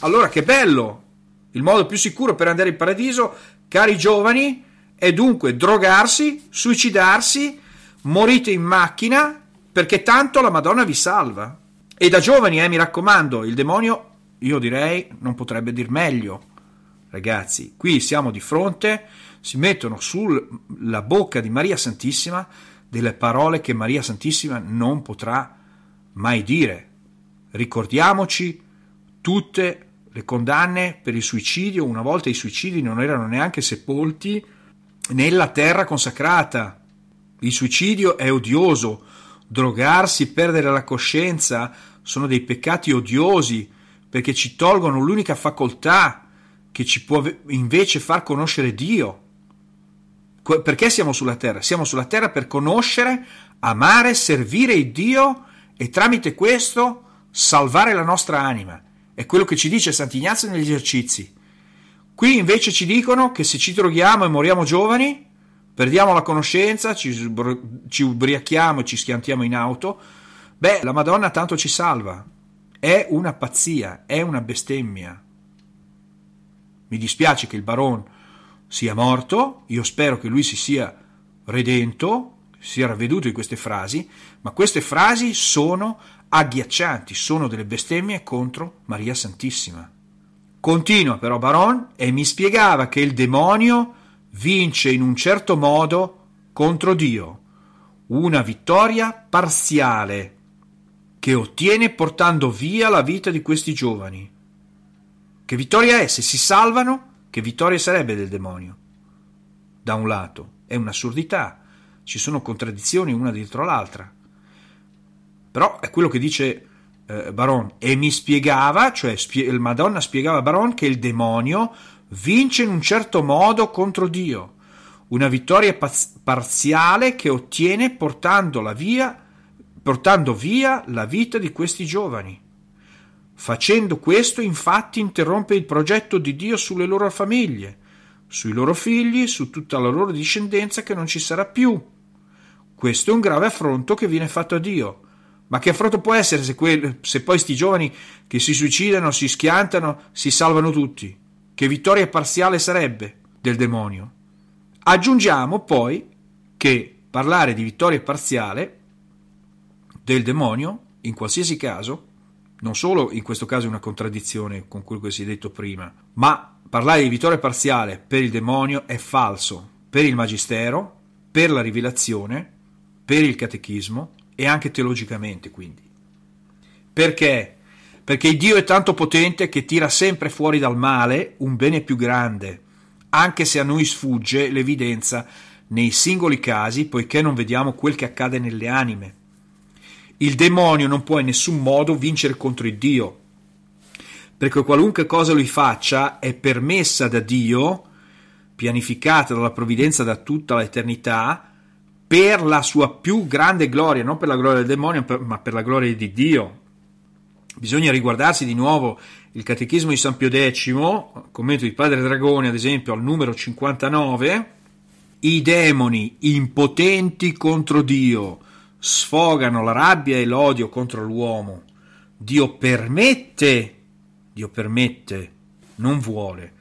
B: Allora che bello! Il modo più sicuro per andare in paradiso, cari giovani, è dunque drogarsi, suicidarsi, morite in macchina, perché tanto la Madonna vi salva. E da giovani, eh, mi raccomando, il demonio io direi non potrebbe dir meglio. Ragazzi, qui siamo di fronte, si mettono sulla bocca di Maria Santissima delle parole che Maria Santissima non potrà mai dire. Ricordiamoci tutte le condanne per il suicidio, una volta i suicidi non erano neanche sepolti nella terra consacrata. Il suicidio è odioso, drogarsi, perdere la coscienza sono dei peccati odiosi perché ci tolgono l'unica facoltà che ci può invece far conoscere Dio. Perché siamo sulla terra? Siamo sulla terra per conoscere, amare, servire il Dio e tramite questo salvare la nostra anima. È quello che ci dice Sant'Ignazio negli esercizi. Qui invece ci dicono che se ci droghiamo e moriamo giovani, perdiamo la conoscenza, ci, ci ubriachiamo e ci schiantiamo in auto, beh, la Madonna tanto ci salva. È una pazzia, è una bestemmia. Mi dispiace che il baron sia morto, io spero che lui si sia redento, si sia ravveduto in queste frasi, ma queste frasi sono agghiaccianti, sono delle bestemmie contro Maria Santissima. Continua però Baron e mi spiegava che il demonio vince in un certo modo contro Dio, una vittoria parziale che ottiene portando via la vita di questi giovani. Che vittoria è? Se si salvano, che vittoria sarebbe del demonio? Da un lato, è un'assurdità, ci sono contraddizioni una dietro l'altra. Però è quello che dice eh, Baron e mi spiegava, cioè spie- Madonna spiegava a Baron che il demonio vince in un certo modo contro Dio, una vittoria paz- parziale che ottiene portando, via, portando via la vita di questi giovani. Facendo questo, infatti, interrompe il progetto di Dio sulle loro famiglie, sui loro figli, su tutta la loro discendenza che non ci sarà più. Questo è un grave affronto che viene fatto a Dio ma che affronto può essere se, que- se poi sti giovani che si suicidano, si schiantano, si salvano tutti? Che vittoria parziale sarebbe del demonio? Aggiungiamo poi che parlare di vittoria parziale del demonio, in qualsiasi caso, non solo in questo caso è una contraddizione con quello che si è detto prima, ma parlare di vittoria parziale per il demonio è falso per il magistero, per la rivelazione, per il catechismo e anche teologicamente quindi. Perché? Perché Dio è tanto potente che tira sempre fuori dal male un bene più grande, anche se a noi sfugge l'evidenza nei singoli casi, poiché non vediamo quel che accade nelle anime. Il demonio non può in nessun modo vincere contro il Dio, perché qualunque cosa lui faccia è permessa da Dio, pianificata dalla provvidenza da tutta l'eternità, per la sua più grande gloria, non per la gloria del demonio, ma per la gloria di Dio. Bisogna riguardarsi di nuovo il Catechismo di San Pio X, commento di Padre Dragone, ad esempio, al numero 59. I demoni impotenti contro Dio sfogano la rabbia e l'odio contro l'uomo. Dio permette, Dio permette, non vuole,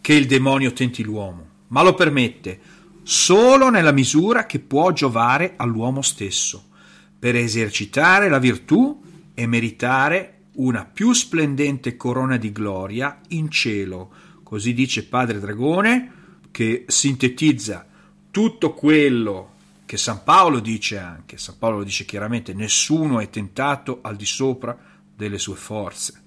B: che il demonio tenti l'uomo, ma lo permette solo nella misura che può giovare all'uomo stesso, per esercitare la virtù e meritare una più splendente corona di gloria in cielo. Così dice Padre Dragone, che sintetizza tutto quello che San Paolo dice anche. San Paolo lo dice chiaramente, nessuno è tentato al di sopra delle sue forze.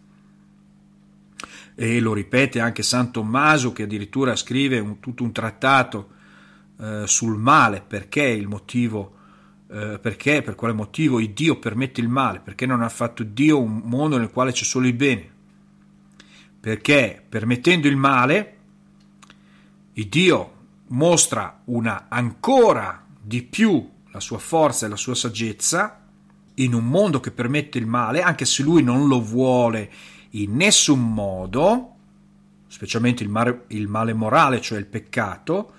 B: E lo ripete anche San Tommaso, che addirittura scrive un, tutto un trattato eh, sul male, perché il motivo, eh, perché, per quale motivo il Dio permette il male, perché non ha fatto Dio un mondo nel quale c'è solo il bene. Perché permettendo il male, il Dio mostra una ancora di più la sua forza e la sua saggezza in un mondo che permette il male, anche se lui non lo vuole in nessun modo, specialmente il male, il male morale, cioè il peccato,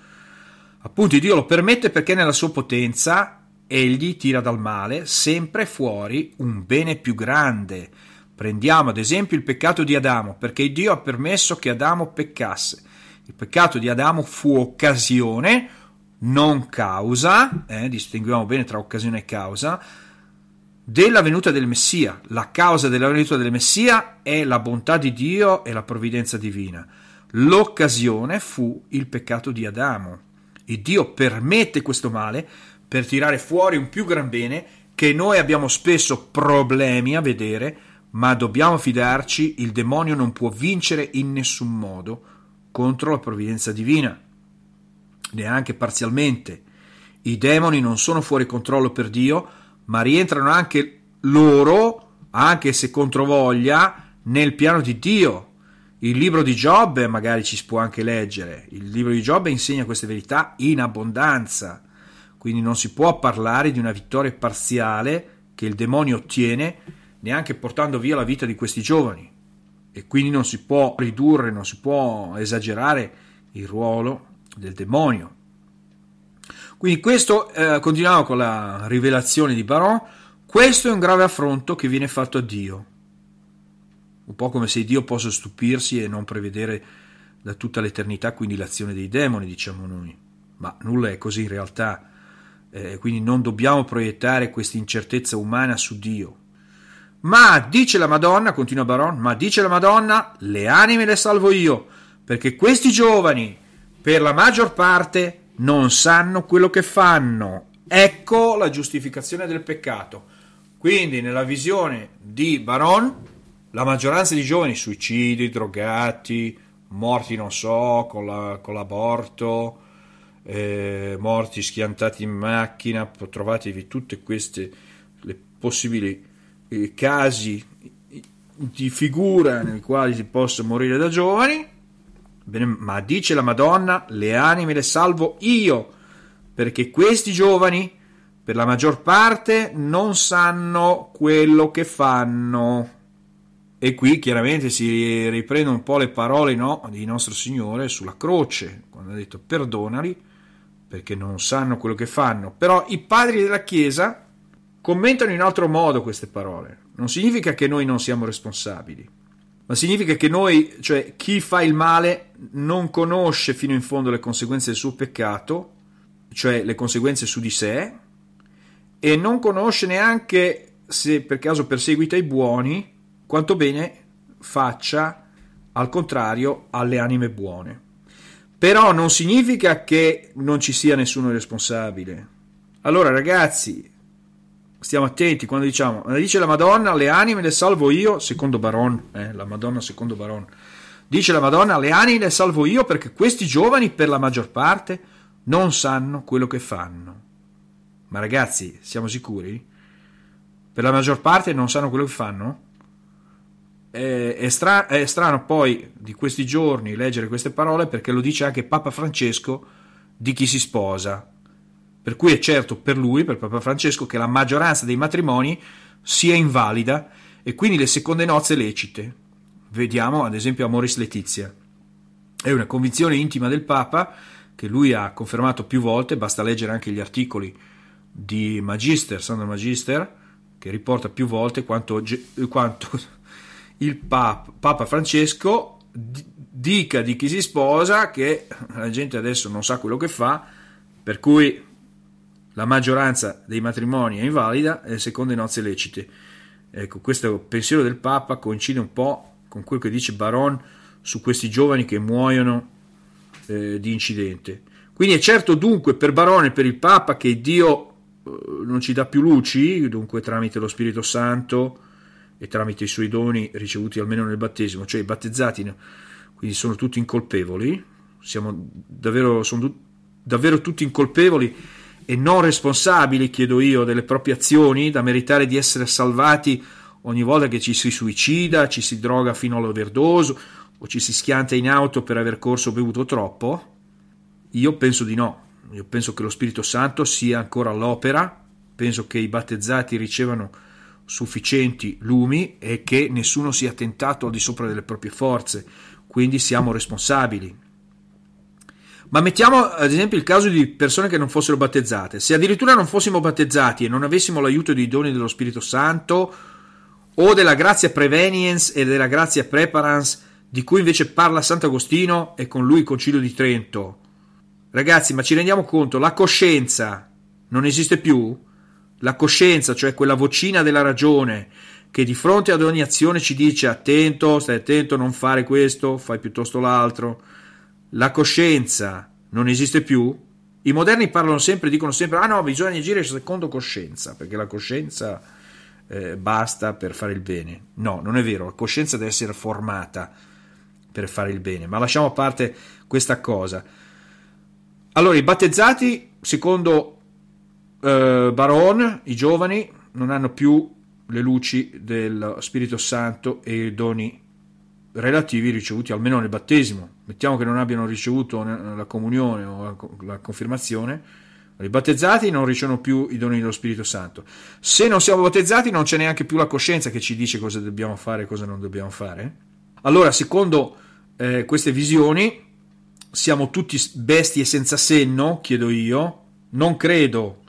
B: Appunto Dio lo permette perché nella sua potenza egli tira dal male sempre fuori un bene più grande. Prendiamo ad esempio il peccato di Adamo, perché Dio ha permesso che Adamo peccasse. Il peccato di Adamo fu occasione, non causa, eh, distinguiamo bene tra occasione e causa, della venuta del Messia. La causa della venuta del Messia è la bontà di Dio e la provvidenza divina. L'occasione fu il peccato di Adamo. E Dio permette questo male per tirare fuori un più gran bene che noi abbiamo spesso problemi a vedere, ma dobbiamo fidarci, il demonio non può vincere in nessun modo contro la provvidenza divina, neanche parzialmente. I demoni non sono fuori controllo per Dio, ma rientrano anche loro, anche se controvoglia, nel piano di Dio. Il libro di Giobbe magari ci si può anche leggere. Il libro di Giobbe insegna queste verità in abbondanza. Quindi non si può parlare di una vittoria parziale che il demonio ottiene neanche portando via la vita di questi giovani. E quindi non si può ridurre, non si può esagerare il ruolo del demonio. Quindi questo, eh, continuiamo con la rivelazione di Baron, questo è un grave affronto che viene fatto a Dio. Un po' come se Dio possa stupirsi e non prevedere da tutta l'eternità quindi l'azione dei demoni, diciamo noi. Ma nulla è così in realtà. Eh, quindi non dobbiamo proiettare questa incertezza umana su Dio. Ma dice la Madonna, continua Baron, ma dice la Madonna, le anime le salvo io, perché questi giovani, per la maggior parte, non sanno quello che fanno. Ecco la giustificazione del peccato. Quindi, nella visione di Baron, la maggioranza di giovani suicidi, drogati, morti, non so, con, la, con l'aborto, eh, morti schiantati in macchina, trovatevi tutte queste le possibili eh, casi di figura nei quali si possa morire da giovani Bene, ma dice la Madonna, le anime le salvo io, perché questi giovani, per la maggior parte, non sanno quello che fanno. E qui chiaramente si riprendono un po' le parole no, di nostro Signore sulla croce, quando ha detto perdonali, perché non sanno quello che fanno. Però i padri della Chiesa commentano in altro modo queste parole. Non significa che noi non siamo responsabili ma significa che noi, cioè chi fa il male, non conosce fino in fondo le conseguenze del suo peccato, cioè le conseguenze su di sé, e non conosce neanche se per caso perseguita i buoni, quanto bene faccia al contrario alle anime buone. Però non significa che non ci sia nessuno responsabile. Allora ragazzi, stiamo attenti quando diciamo, dice la Madonna, le anime le salvo io, secondo Baron, eh, la Madonna secondo Baron, dice la Madonna, le anime le salvo io perché questi giovani per la maggior parte non sanno quello che fanno. Ma ragazzi, siamo sicuri? Per la maggior parte non sanno quello che fanno? È, è, stra- è strano poi di questi giorni leggere queste parole perché lo dice anche Papa Francesco di chi si sposa per cui è certo per lui, per Papa Francesco, che la maggioranza dei matrimoni sia invalida e quindi le seconde nozze lecite. Vediamo ad esempio Amoris Letizia. È una convinzione intima del Papa che lui ha confermato più volte, basta leggere anche gli articoli di Magister, Sandro Magister, che riporta più volte quanto, quanto il Papa, Papa Francesco dica di chi si sposa che la gente adesso non sa quello che fa, per cui la maggioranza dei matrimoni è invalida e le nozze lecite. Ecco, questo pensiero del Papa coincide un po' con quello che dice Baron su questi giovani che muoiono eh, di incidente. Quindi è certo dunque per Barone e per il Papa che Dio eh, non ci dà più luci, dunque tramite lo Spirito Santo e tramite i suoi doni ricevuti almeno nel battesimo, cioè i battezzati quindi sono tutti incolpevoli, siamo davvero, sono davvero tutti incolpevoli e non responsabili, chiedo io, delle proprie azioni da meritare di essere salvati ogni volta che ci si suicida, ci si droga fino all'overdose o ci si schianta in auto per aver corso o bevuto troppo? Io penso di no. Io penso che lo Spirito Santo sia ancora all'opera, penso che i battezzati ricevano sufficienti lumi e che nessuno sia tentato al di sopra delle proprie forze, quindi siamo responsabili. Ma mettiamo ad esempio il caso di persone che non fossero battezzate. Se addirittura non fossimo battezzati e non avessimo l'aiuto dei doni dello Spirito Santo o della grazia preveniens e della grazia preparans di cui invece parla Sant'Agostino e con lui il Concilio di Trento. Ragazzi, ma ci rendiamo conto, la coscienza non esiste più? La coscienza, cioè quella vocina della ragione che di fronte ad ogni azione ci dice attento, stai attento, non fare questo, fai piuttosto l'altro. La coscienza non esiste più. I moderni parlano sempre, dicono sempre, ah no, bisogna agire secondo coscienza, perché la coscienza eh, basta per fare il bene. No, non è vero, la coscienza deve essere formata per fare il bene, ma lasciamo a parte questa cosa. Allora, i battezzati, secondo eh, Baron, i giovani, non hanno più le luci del Spirito Santo e i doni relativi ricevuti almeno nel battesimo. Mettiamo che non abbiano ricevuto la comunione o la confermazione, i battezzati non ricevono più i doni dello Spirito Santo. Se non siamo battezzati non c'è neanche più la coscienza che ci dice cosa dobbiamo fare e cosa non dobbiamo fare. Allora, secondo eh, queste visioni, siamo tutti bestie senza senno, chiedo io, non credo.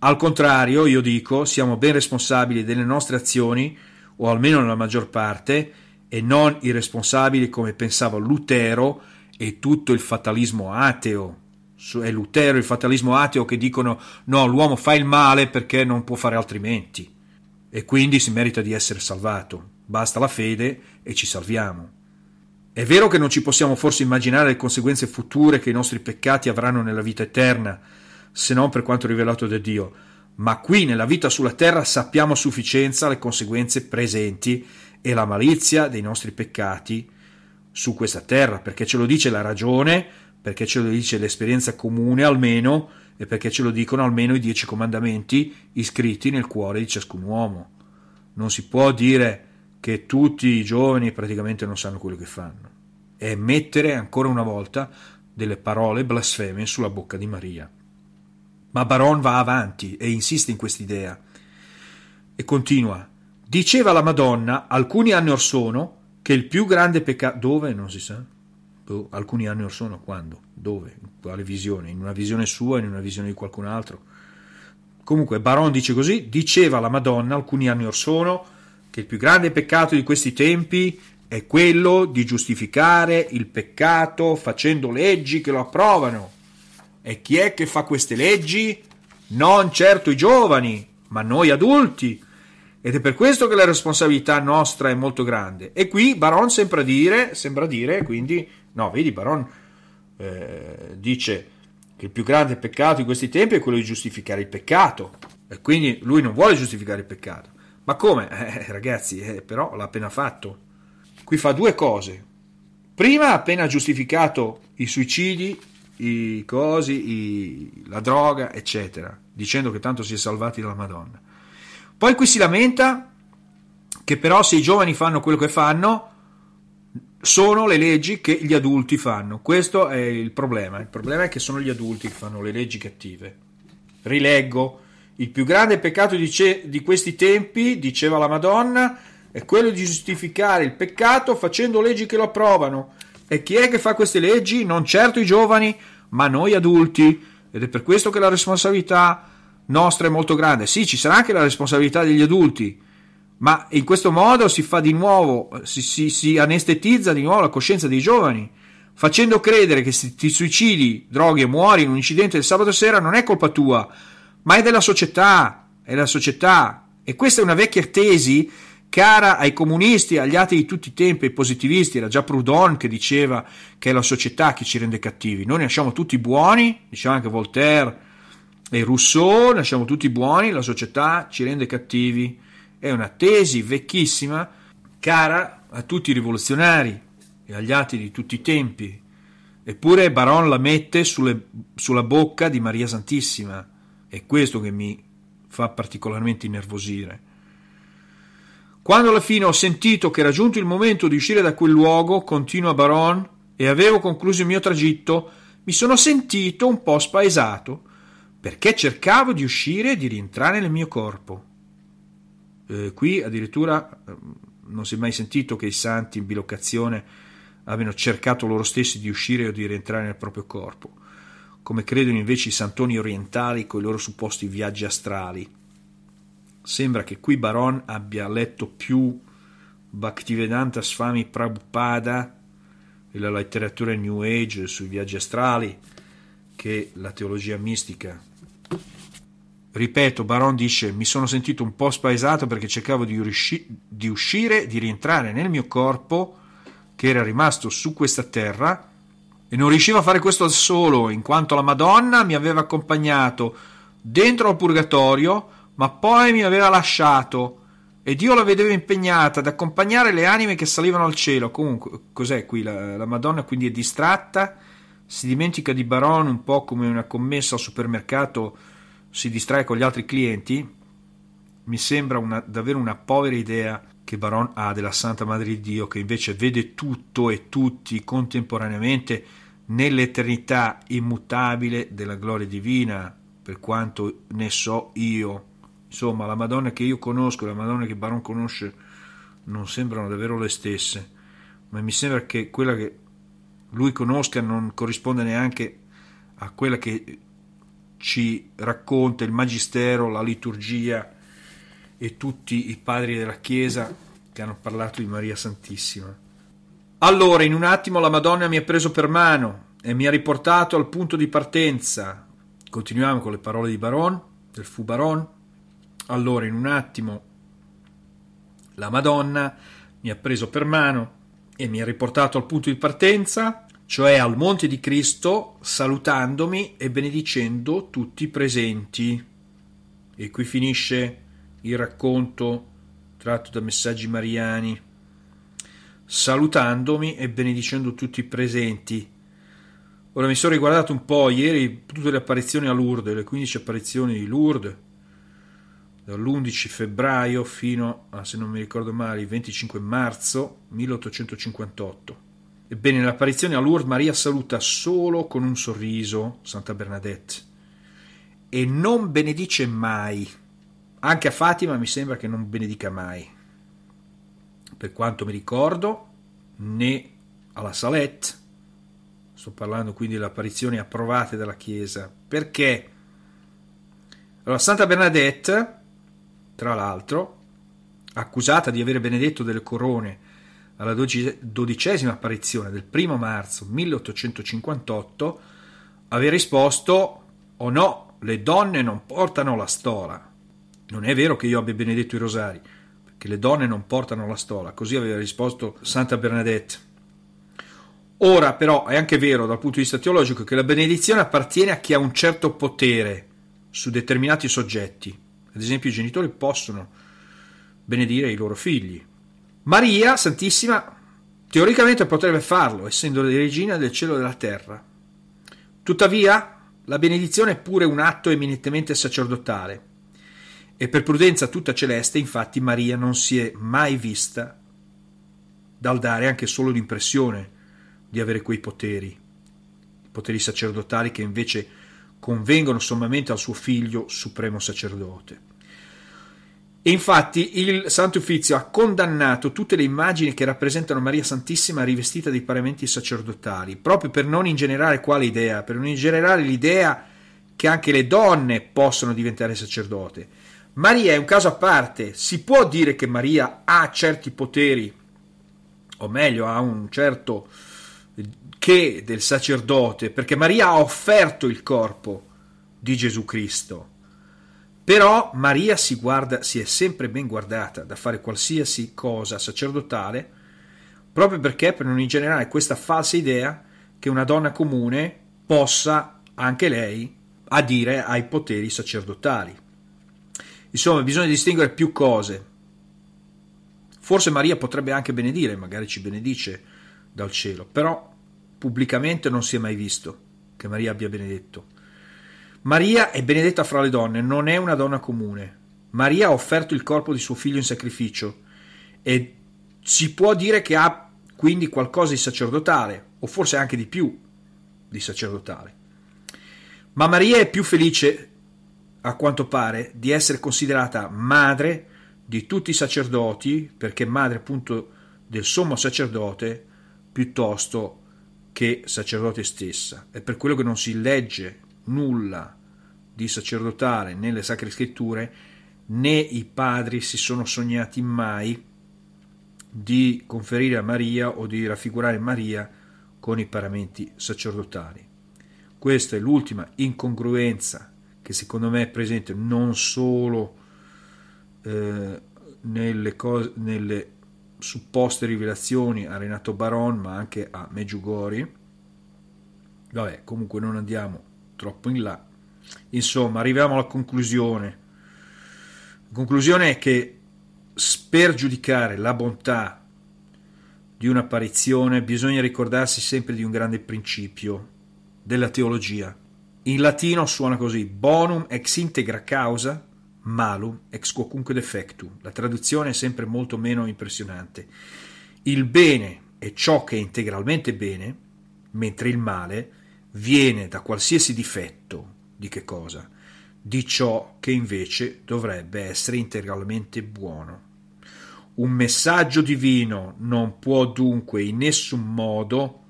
B: Al contrario, io dico, siamo ben responsabili delle nostre azioni, o almeno nella maggior parte, e non irresponsabili come pensava Lutero e tutto il fatalismo ateo. È Lutero il fatalismo ateo che dicono no, l'uomo fa il male perché non può fare altrimenti e quindi si merita di essere salvato. Basta la fede e ci salviamo. È vero che non ci possiamo forse immaginare le conseguenze future che i nostri peccati avranno nella vita eterna, se non per quanto rivelato da Dio, ma qui nella vita sulla terra sappiamo a sufficienza le conseguenze presenti e la malizia dei nostri peccati su questa terra, perché ce lo dice la ragione, perché ce lo dice l'esperienza comune almeno, e perché ce lo dicono almeno i dieci comandamenti iscritti nel cuore di ciascun uomo. Non si può dire che tutti i giovani praticamente non sanno quello che fanno. È mettere ancora una volta delle parole blasfeme sulla bocca di Maria. Ma Baron va avanti e insiste in quest'idea. E continua. Diceva la Madonna alcuni anni or sono che il più grande peccato... Dove? Non si sa. Boh, alcuni anni or sono. Quando? Dove? In quale visione? In una visione sua, in una visione di qualcun altro? Comunque, Baron dice così. Diceva la Madonna alcuni anni or sono che il più grande peccato di questi tempi è quello di giustificare il peccato facendo leggi che lo approvano. E chi è che fa queste leggi? Non certo i giovani, ma noi adulti. Ed è per questo che la responsabilità nostra è molto grande. E qui Baron sembra dire, sembra dire quindi, no, vedi, Baron eh, dice che il più grande peccato di questi tempi è quello di giustificare il peccato. E quindi lui non vuole giustificare il peccato. Ma come? Eh, ragazzi, eh, però l'ha appena fatto. Qui fa due cose. Prima ha appena giustificato i suicidi, i cosi, i, la droga, eccetera, dicendo che tanto si è salvati dalla Madonna. Poi qui si lamenta che però se i giovani fanno quello che fanno, sono le leggi che gli adulti fanno. Questo è il problema. Il problema è che sono gli adulti che fanno le leggi cattive. Rileggo il più grande peccato di, ce- di questi tempi, diceva la Madonna, è quello di giustificare il peccato facendo leggi che lo approvano. E chi è che fa queste leggi? Non certo i giovani, ma noi adulti. Ed è per questo che la responsabilità nostra è molto grande. Sì, ci sarà anche la responsabilità degli adulti, ma in questo modo si fa di nuovo, si, si, si anestetizza di nuovo la coscienza dei giovani, facendo credere che se ti suicidi, droghi e muori in un incidente del sabato sera non è colpa tua, ma è della società, è della società. E questa è una vecchia tesi cara ai comunisti, agli atei di tutti i tempi, ai positivisti, era già Proudhon che diceva che è la società che ci rende cattivi. Noi nasciamo tutti buoni, diceva anche Voltaire e Rousseau, nasciamo tutti buoni, la società ci rende cattivi. È una tesi vecchissima, cara a tutti i rivoluzionari e agli atei di tutti i tempi. Eppure Baron la mette sulle, sulla bocca di Maria Santissima è questo che mi fa particolarmente innervosire. Quando alla fine ho sentito che era giunto il momento di uscire da quel luogo, continua Baron, e avevo concluso il mio tragitto, mi sono sentito un po' spaesato, perché cercavo di uscire e di rientrare nel mio corpo. Eh, qui addirittura eh, non si è mai sentito che i santi in bilocazione abbiano cercato loro stessi di uscire o di rientrare nel proprio corpo come credono invece i santoni orientali con i loro supposti viaggi astrali. Sembra che qui Baron abbia letto più Bhaktivedanta Swami Prabhupada e la letteratura New Age sui viaggi astrali che la teologia mistica. Ripeto, Baron dice: Mi sono sentito un po' spaesato perché cercavo di, riusci- di uscire, di rientrare nel mio corpo che era rimasto su questa terra e non riuscivo a fare questo da solo, in quanto la Madonna mi aveva accompagnato dentro al purgatorio, ma poi mi aveva lasciato e Dio la vedeva impegnata ad accompagnare le anime che salivano al cielo. Comunque, cos'è qui? La, la Madonna quindi è distratta, si dimentica di Baron un po' come una commessa al supermercato si distrae con gli altri clienti. Mi sembra una, davvero una povera idea che Baron ha della Santa Madre di Dio, che invece vede tutto e tutti contemporaneamente nell'eternità immutabile della gloria divina, per quanto ne so io. Insomma, la Madonna che io conosco e la Madonna che Baron conosce non sembrano davvero le stesse, ma mi sembra che quella che lui conosca non corrisponde neanche a quella che ci racconta il Magistero, la liturgia e tutti i padri della Chiesa che hanno parlato di Maria Santissima. Allora, in un attimo la Madonna mi ha preso per mano e mi ha riportato al punto di partenza. Continuiamo con le parole di Baron, del fu Baron. Allora, in un attimo, la Madonna mi ha preso per mano e mi ha riportato al punto di partenza, cioè al Monte di Cristo, salutandomi e benedicendo tutti i presenti. E qui finisce il racconto tratto da messaggi mariani, salutandomi e benedicendo tutti i presenti. Ora mi sono riguardato un po' ieri tutte le apparizioni a Lourdes, le 15 apparizioni di Lourdes, dall'11 febbraio fino a, se non mi ricordo male, il 25 marzo 1858. Ebbene, nell'apparizione a Lourdes Maria saluta solo con un sorriso Santa Bernadette e non benedice mai. Anche a Fatima mi sembra che non benedica mai. Per quanto mi ricordo, né alla Salette, sto parlando quindi delle apparizioni approvate dalla Chiesa, perché allora, Santa Bernadette tra l'altro, accusata di avere benedetto delle corone alla dodicesima apparizione del primo marzo 1858, aveva risposto: Oh no, le donne non portano la stola. Non è vero che io abbia benedetto i rosari, perché le donne non portano la stola. Così aveva risposto Santa Bernadette. Ora, però, è anche vero dal punto di vista teologico che la benedizione appartiene a chi ha un certo potere su determinati soggetti ad esempio i genitori possono benedire i loro figli. Maria Santissima teoricamente potrebbe farlo, essendo la regina del cielo e della terra. Tuttavia, la benedizione è pure un atto eminentemente sacerdotale e per prudenza tutta celeste, infatti, Maria non si è mai vista dal dare anche solo l'impressione di avere quei poteri, poteri sacerdotali che invece convengono sommamente al suo figlio supremo sacerdote. E infatti il Santo Uffizio ha condannato tutte le immagini che rappresentano Maria Santissima rivestita dei paramenti sacerdotali, proprio per non ingenerare quale idea? Per non ingenerare l'idea che anche le donne possono diventare sacerdote. Maria è un caso a parte, si può dire che Maria ha certi poteri, o meglio, ha un certo che del sacerdote, perché Maria ha offerto il corpo di Gesù Cristo. Però Maria si, guarda, si è sempre ben guardata da fare qualsiasi cosa sacerdotale, proprio perché per non ingenerare questa falsa idea che una donna comune possa anche lei adire ai poteri sacerdotali. Insomma, bisogna distinguere più cose. Forse Maria potrebbe anche benedire, magari ci benedice dal cielo, però pubblicamente non si è mai visto che Maria abbia benedetto. Maria è benedetta fra le donne, non è una donna comune. Maria ha offerto il corpo di suo figlio in sacrificio e si può dire che ha quindi qualcosa di sacerdotale, o forse anche di più di sacerdotale. Ma Maria è più felice, a quanto pare, di essere considerata madre di tutti i sacerdoti, perché madre appunto del sommo sacerdote, piuttosto che sacerdote stessa. È per quello che non si legge nulla di sacerdotale nelle sacre scritture, né i padri si sono sognati mai di conferire a Maria o di raffigurare Maria con i paramenti sacerdotali. Questa è l'ultima incongruenza che secondo me è presente non solo eh, nelle, cose, nelle supposte rivelazioni a Renato Baron, ma anche a Meggiugori. Vabbè, comunque non andiamo troppo in là. Insomma, arriviamo alla conclusione. La conclusione è che per giudicare la bontà di un'apparizione bisogna ricordarsi sempre di un grande principio della teologia. In latino suona così: bonum ex integra causa malum ex quocunque defectu. La traduzione è sempre molto meno impressionante. Il bene è ciò che è integralmente bene, mentre il male viene da qualsiasi difetto di che cosa? Di ciò che invece dovrebbe essere integralmente buono. Un messaggio divino non può dunque in nessun modo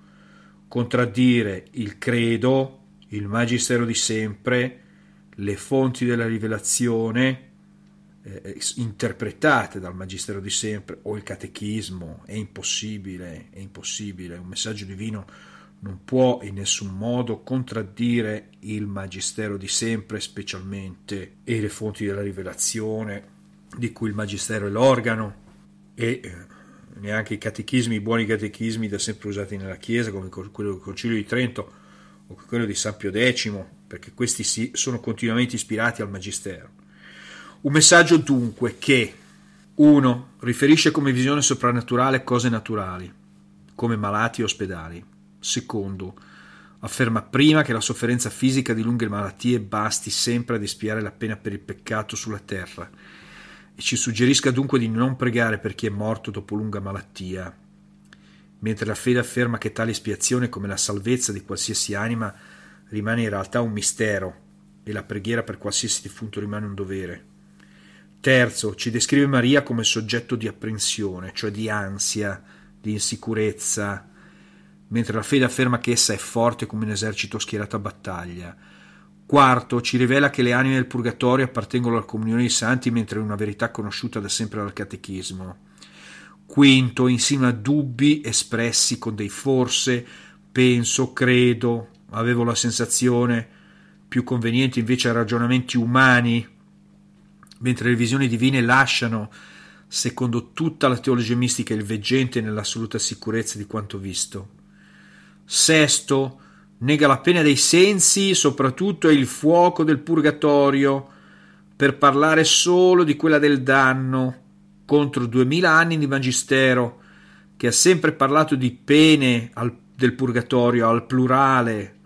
B: contraddire il credo, il magistero di sempre, le fonti della rivelazione eh, interpretate dal Magistero di sempre o il catechismo, è impossibile, è impossibile, un messaggio divino non può in nessun modo contraddire il Magistero di sempre, specialmente, e le fonti della rivelazione, di cui il Magistero è l'organo, e eh, neanche i catechismi, i buoni catechismi da sempre usati nella Chiesa, come quello del Concilio di Trento o quello di San Pio X, perché questi sì, sono continuamente ispirati al Magistero. Un messaggio dunque che 1. Riferisce come visione soprannaturale cose naturali, come malati e ospedali. Secondo, afferma prima che la sofferenza fisica di lunghe malattie basti sempre ad espiare la pena per il peccato sulla terra e ci suggerisca dunque di non pregare per chi è morto dopo lunga malattia, mentre la fede afferma che tale espiazione come la salvezza di qualsiasi anima rimane in realtà un mistero e la preghiera per qualsiasi defunto rimane un dovere. Terzo, ci descrive Maria come soggetto di apprensione, cioè di ansia, di insicurezza, mentre la fede afferma che essa è forte come un esercito schierato a battaglia. Quarto, ci rivela che le anime del purgatorio appartengono alla comunione dei santi, mentre è una verità conosciuta da sempre dal catechismo. Quinto, insinua dubbi espressi con dei forse, penso, credo, avevo la sensazione, più convenienti invece a ragionamenti umani, mentre le visioni divine lasciano, secondo tutta la teologia mistica, il veggente nell'assoluta sicurezza di quanto visto. Sesto, nega la pena dei sensi, soprattutto il fuoco del purgatorio, per parlare solo di quella del danno, contro duemila anni di magistero, che ha sempre parlato di pene al, del purgatorio al plurale,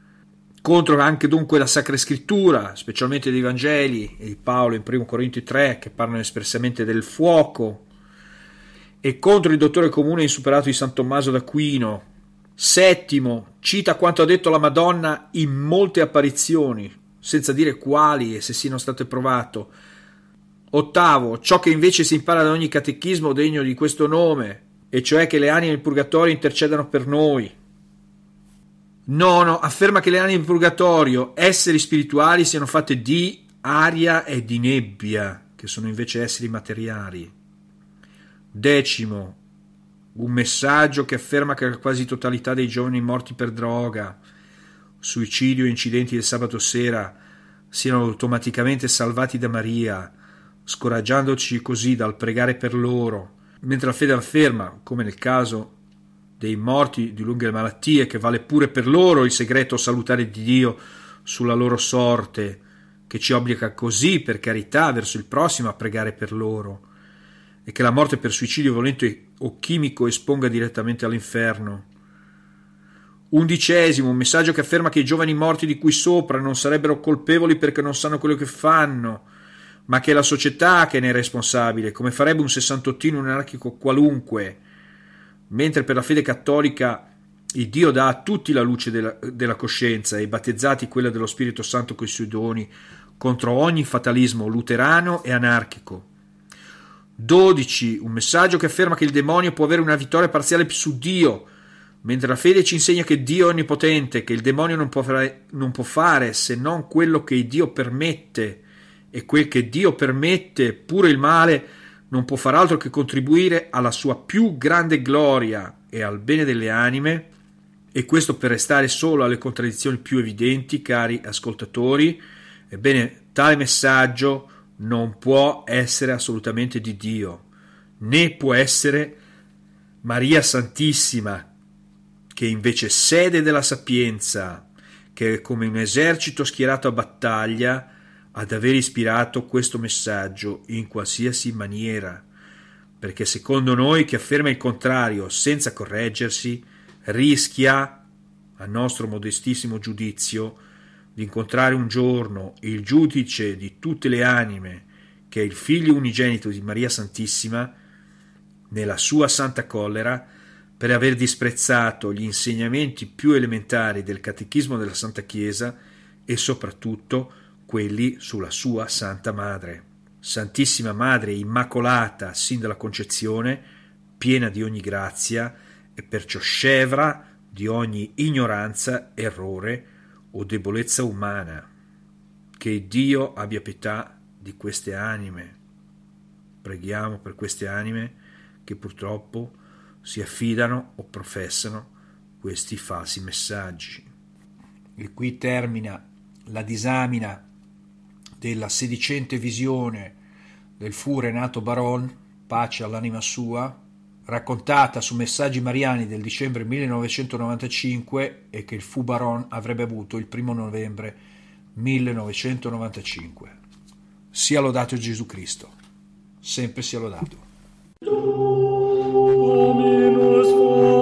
B: contro anche dunque la Sacra Scrittura, specialmente dei Vangeli e di Paolo in 1 Corinti 3 che parlano espressamente del fuoco, e contro il dottore comune insuperato di San Tommaso d'Aquino. Settimo, cita quanto ha detto la Madonna in molte apparizioni, senza dire quali e se siano state provate. Ottavo, ciò che invece si impara da ogni catechismo degno di questo nome, e cioè che le anime del purgatorio intercedano per noi, Nono, afferma che le anime in purgatorio, esseri spirituali, siano fatte di aria e di nebbia, che sono invece esseri materiali. Decimo, un messaggio che afferma che la quasi totalità dei giovani morti per droga, suicidio e incidenti del sabato sera siano automaticamente salvati da Maria, scoraggiandoci così dal pregare per loro, mentre la fede afferma, come nel caso dei morti di lunghe malattie, che vale pure per loro il segreto salutare di Dio sulla loro sorte, che ci obbliga così, per carità, verso il prossimo a pregare per loro, e che la morte per suicidio violento o chimico esponga direttamente all'inferno. Undicesimo, un messaggio che afferma che i giovani morti di cui sopra non sarebbero colpevoli perché non sanno quello che fanno, ma che è la società che ne è responsabile, come farebbe un sessantottino anarchico qualunque, mentre per la fede cattolica il Dio dà a tutti la luce della, della coscienza e i battezzati quella dello Spirito Santo coi suoi doni contro ogni fatalismo luterano e anarchico. 12. Un messaggio che afferma che il demonio può avere una vittoria parziale su Dio, mentre la fede ci insegna che Dio è onnipotente, che il demonio non può fare, non può fare se non quello che Dio permette, e quel che Dio permette, pure il male, non può far altro che contribuire alla sua più grande gloria e al bene delle anime, e questo per restare solo alle contraddizioni più evidenti, cari ascoltatori, Ebbene, tale messaggio non può essere assolutamente di Dio, né può essere Maria Santissima, che invece sede della sapienza, che è come un esercito schierato a battaglia, ad aver ispirato questo messaggio in qualsiasi maniera, perché secondo noi chi afferma il contrario senza correggersi rischia, a nostro modestissimo giudizio, di incontrare un giorno il giudice di tutte le anime, che è il figlio unigenito di Maria Santissima, nella sua santa collera, per aver disprezzato gli insegnamenti più elementari del catechismo della Santa Chiesa e soprattutto quelli sulla sua Santa Madre. Santissima Madre Immacolata sin dalla concezione, piena di ogni grazia e perciò scevra di ogni ignoranza, errore o debolezza umana. Che Dio abbia pietà di queste anime. Preghiamo per queste anime che purtroppo si affidano o professano questi falsi messaggi. E qui termina la disamina della sedicente visione del fu Renato Baron, pace all'anima sua, raccontata su messaggi mariani del dicembre 1995 e che il fu Baron avrebbe avuto il primo novembre 1995. Sia lodato Gesù Cristo, sempre sia lodato.
C: Dominus